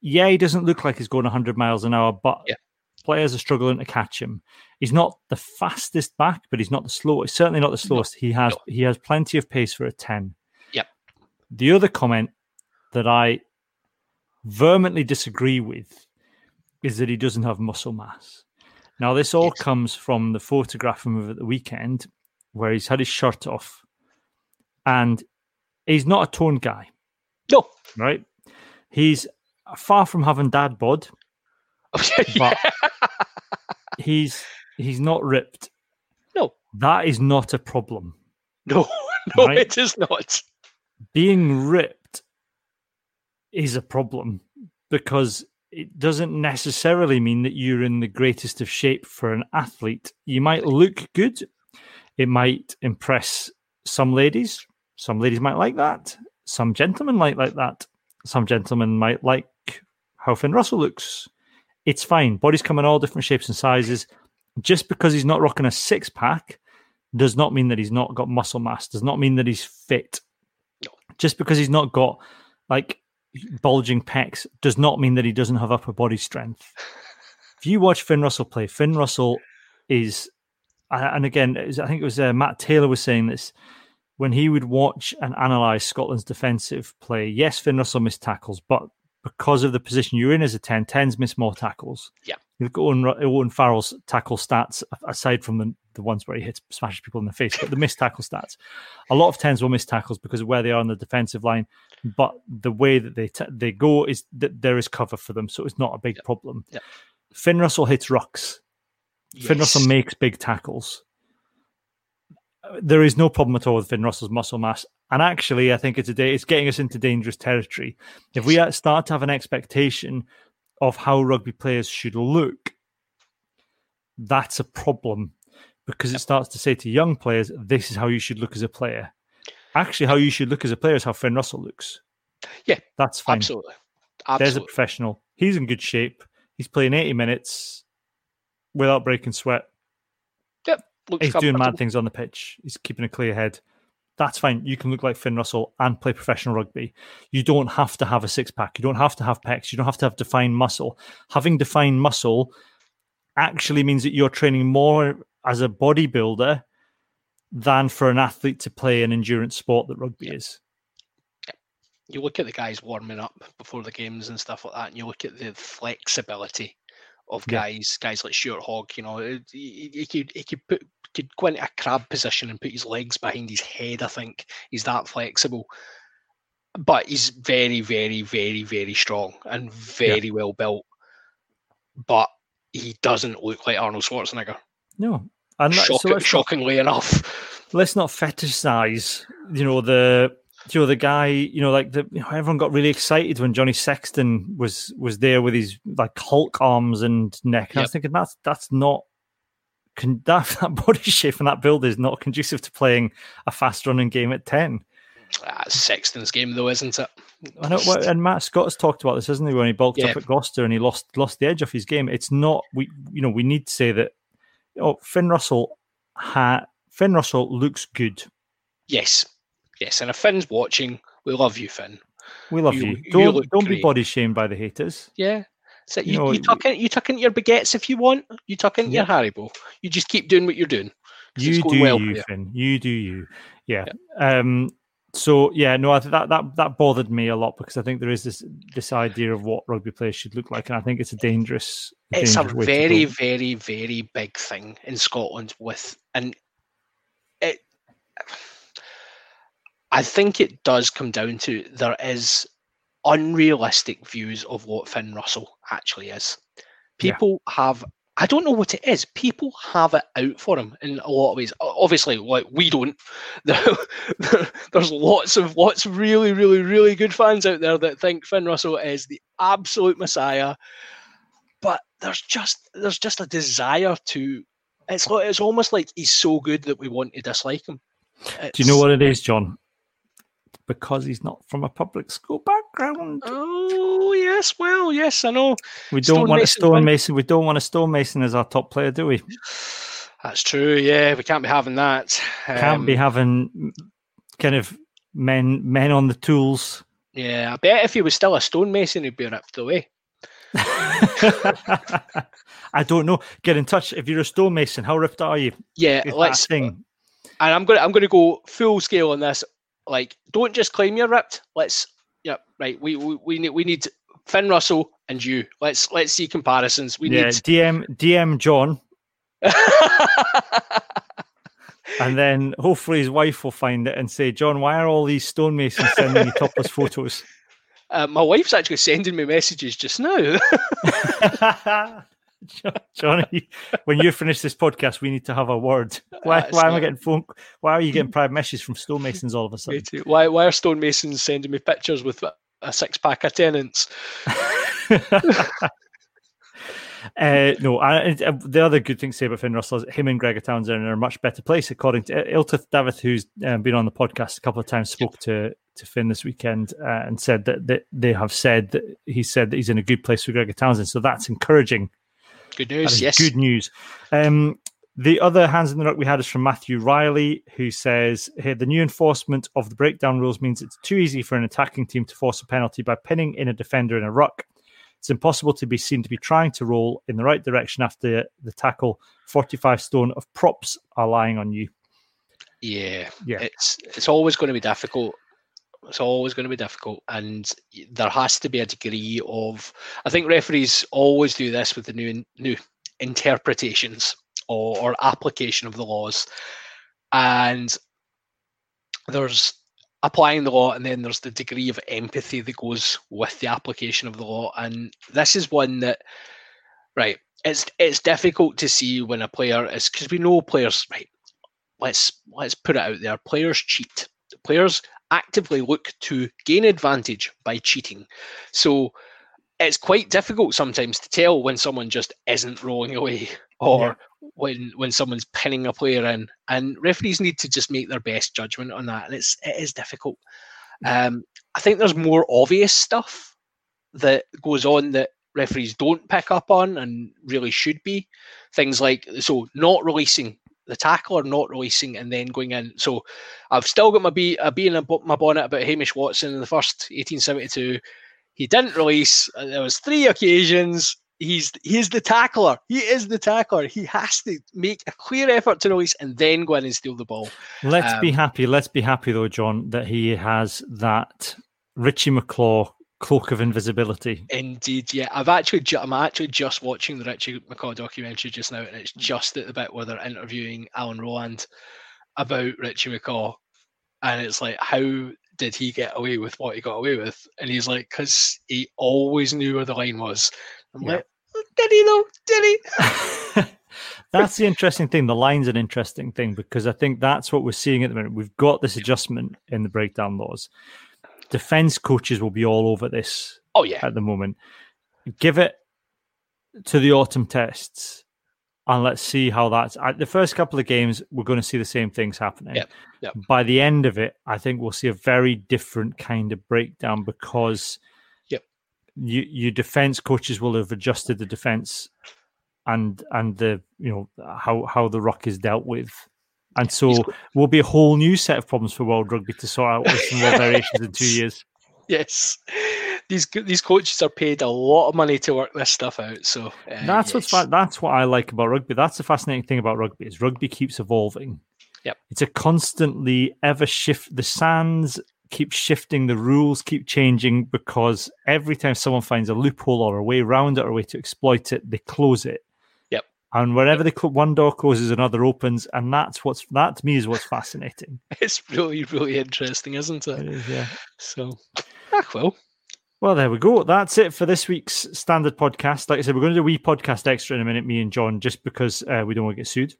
Yeah, he doesn't look like he's going 100 miles an hour, but Yeah. Players are struggling to catch him. He's not the fastest back, but he's not the slowest. Certainly not the slowest. he has no. he has plenty of pace for a 10. Yep. The other comment that I vehemently disagree with is that he doesn't have muscle mass. Now, this all Yes. comes from the photograph of him at the weekend where he's had his shirt off and he's not a toned guy, No. right? He's far from having dad bod. Yeah. He's He's not ripped. No. That is not a problem. No, no, Right. it is not. Being ripped is a problem because it doesn't necessarily mean that you're in the greatest of shape for an athlete. You might look good. It might impress some ladies. Some ladies might like that. Some gentlemen might like that. Some gentlemen might like how Finn Russell looks. It's fine. Bodies come in all different shapes and sizes. Just because he's not rocking a six pack does not mean that he's not got muscle mass, does not mean that he's fit. Just because he's not got like bulging pecs does not mean that he doesn't have upper body strength. If you watch Finn Russell play, Finn Russell is, and again, I think it was uh, Matt Taylor was saying this when he would watch and analyze Scotland's defensive play. Yes, Finn Russell missed tackles, but because of the position you're in as a 10, 10s miss more tackles. Yeah. You look at Owen, Owen Farrell's tackle stats, aside from the, the ones where he hits, smashes people in the face, but the missed tackle stats. A lot of 10s will miss tackles because of where they are on the defensive line, but the way that they t- they go is that there is cover for them, so it's not a big Yeah. problem. Yeah. Finn Russell hits rucks. Finn Russell makes big tackles. There is no problem at all with Finn Russell's muscle mass, and actually, I think it's a day. It's getting us into dangerous territory. If we uh, start to have an expectation of how rugby players should look, that's a problem because it starts to say to young players, "This is how you should look as a player." Actually, how you should look as a player is how Finn Russell looks. Yeah, that's fine. Absolutely. There's a professional. He's in good shape. He's playing 80 minutes without breaking sweat. He's doing mad things on the pitch. He's keeping a clear head. That's fine. You can look like Finn Russell and play professional rugby. You don't have to have a six pack. You don't have to have pecs. You don't have to have defined muscle. Having defined muscle actually means that you're training more as a bodybuilder than for an athlete to play an endurance sport that rugby is. you look at the guys warming up before the games and stuff like that, and you look at the flexibility of Yeah. guys, guys like Stuart Hogg. You know, it- he, he could he could put could go into a crab position and put his legs behind his head. I think he's that flexible, but he's very, very, very, very strong and very well built. But he doesn't look like Arnold Schwarzenegger. No. And Shock, so let's not- shockingly enough. let's not fetishize you know the you know the guy you know like the you know, everyone got really excited when Johnny Sexton was was there with his like Hulk arms and neck and I was thinking that's that's not con- that, that body shape and that build is not conducive to playing a fast running game at 10 Ah, it's Sexton's game though, isn't it? I know, and Matt Scott's talked about this, hasn't he? When he bulked Yeah. up at Gloucester and he lost lost the edge of his game. It's not we, you know, we need to say that. Oh, Finn Russell, ha, Finn Russell looks good. Yes, yes. And if Finn's watching, we love you, Finn. We love You- you. you Don't look don't be body shamed by the haters. Yeah. So You you, know, you tuck in you tuck into your baguettes if you want. You tuck into your Haribo. You just keep doing what you're doing. You do well you. Finn. You do you. Yeah. Um. So yeah, no, I think that that that bothered me a lot because I think there is this this idea of what rugby players should look like, and I think it's a dangerous. It's a dangerous to very, very, very big thing in Scotland with and it I think it does come down to there is unrealistic views of what Finn Russell actually is. Yeah. People have I don't know what it is. People have it out for him in a lot of ways. Obviously, like we don't. There's lots of lots of really, really, really good fans out there that think Finn Russell is the absolute messiah. But there's just there's just a desire to. It's like it's almost like he's so good that we want to dislike him. Do you know what it is, John? Because he's not from a public school background. Oh yes, well yes, I know. We don't want a Stonemason fan. stonemason. We don't want a stonemason as our top player, do we? That's true. Yeah, we can't be having that. Can't be Um, having kind of men men on the tools. Yeah, I bet if he was still a stonemason, he'd be ripped away. I don't know. Get in touch if you're a stonemason. How ripped are you? Yeah, Is let's. And I'm gonna I'm gonna go full scale on this. Like, don't just claim you're ripped. Let's. Yeah, right. We we, we need we need Finn Russell and you. Let's let's see comparisons. We yeah, need. DM DM John, and then hopefully his wife will find it and say, John, why are all these stonemasons sending you topless photos? uh, my wife's actually sending me messages just now. Johnny, when you finish this podcast, we need to have a word. Why, why am I getting phone? Why are you getting private messages from stonemasons all of a sudden? Why, why are stonemasons sending me pictures with a six pack of Tennent's? Uh, no, I, uh, the other good thing to say about Finn Russell is him and Gregor Townsend are in a much better place, according to Iltith David, who's um, been on the podcast a couple of times, spoke to to Finn this weekend uh, and said that, that they have said that he said that he's in a good place with Gregor Townsend. So that's encouraging. Good news. Yes. Good news. Um, the other hands in the ruck we had is from Matthew Riley, who says here the new enforcement of the breakdown rules means it's too easy for an attacking team to force a penalty by pinning in a defender in a ruck. It's impossible to be seen to be trying to roll in the right direction after the tackle. 45 stone of props are lying on you. Yeah, yeah. It's it's always going to be difficult. It's always going to be difficult, and there has to be a degree of. I think referees always do this with the new new interpretations or, or application of the laws, and there's applying the law, and then there's the degree of empathy that goes with the application of the law. And this is one that, right, it's it's difficult to see when a player is because we know players, right? Let's let's put it out there. Players cheat. Players actively look to gain advantage by cheating. So it's quite difficult sometimes to tell when someone just isn't rolling away or yeah. when when someone's pinning a player in. And referees need to just make their best judgment on that. And it's it is difficult. Um, I think there's more obvious stuff that goes on that referees don't pick up on and really should be. Things like so not releasing the tackler not releasing and then going in. So I've still got my B, a B in my bonnet about Hamish Watson in the first 1872. He didn't release. Uh, there was three occasions. He's he's the tackler. He is the tackler. He has to make a clear effort to release and then go in and steal the ball. Let's um, be happy. Let's be happy though, John, that he has that Richie McCaw cloak of invisibility. Indeed, yeah. I've actually ju- I'm actually just watching the Richie McCaw documentary just now, and it's just at the bit where they're interviewing Alain Rolland about Richie McCaw, and it's like how did he get away with what he got away with? And he's like, because he always knew where the line was. I'm yeah. like, oh, did he though? Did he? that's the interesting thing. The line's an interesting thing because I think that's what we're seeing at the moment. We've got this adjustment in the breakdown laws. Defense coaches will be all over this. Oh yeah, at the moment. Give it to the autumn tests and let's see how that's at the first couple of games we're going to see the same things happening yep, yep. by the end of it i think we'll see a very different kind of breakdown because yep. you, your defense coaches will have adjusted the defense and and the you know how how the ruck is dealt with and so will be a whole new set of problems for world rugby to sort out with some more variations in two years yes these these coaches are paid a lot of money to work this stuff out. So uh, that's yes. what's fa- that's what I like about rugby. That's the fascinating thing about rugby is rugby keeps evolving. Yep. It's a constantly ever shift. The sands keep shifting, the rules keep changing because every time someone finds a loophole or a way around it or a way to exploit it, they close it. And wherever they one door closes, another opens, and that's what's that to me is what's fascinating. It's really really interesting, isn't it? It is, yeah. So, ah, well, well, there we go. That's it for this week's standard podcast. Like I said, we're going to do a wee podcast extra in a minute, me and John, just because uh, we don't want to get sued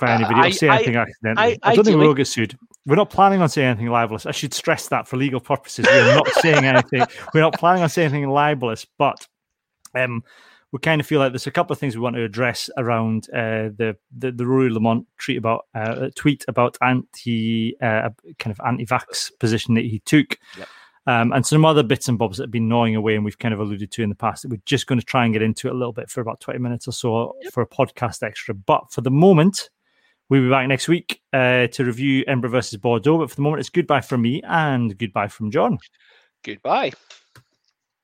by anybody uh, or say anything I, accidentally. I, I, I don't think we will get sued. We're not planning on saying anything libelous. I should stress that for legal purposes. We're not saying anything. We're not planning on saying anything libelous, but um, we kind of feel like there's a couple of things we want to address around uh, the, the the Rory Lamont tweet about uh, tweet about anti uh, kind of anti-vax position that he took. Yep. Um, and some other bits and bobs that have been gnawing away, and we've kind of alluded to in the past that we're just going to try and get into it a little bit for about 20 minutes or so yep. for a podcast extra. But for the moment, we'll be back next week uh, to review Edinburgh versus Bordeaux. But for the moment, it's goodbye from me and goodbye from John. Goodbye.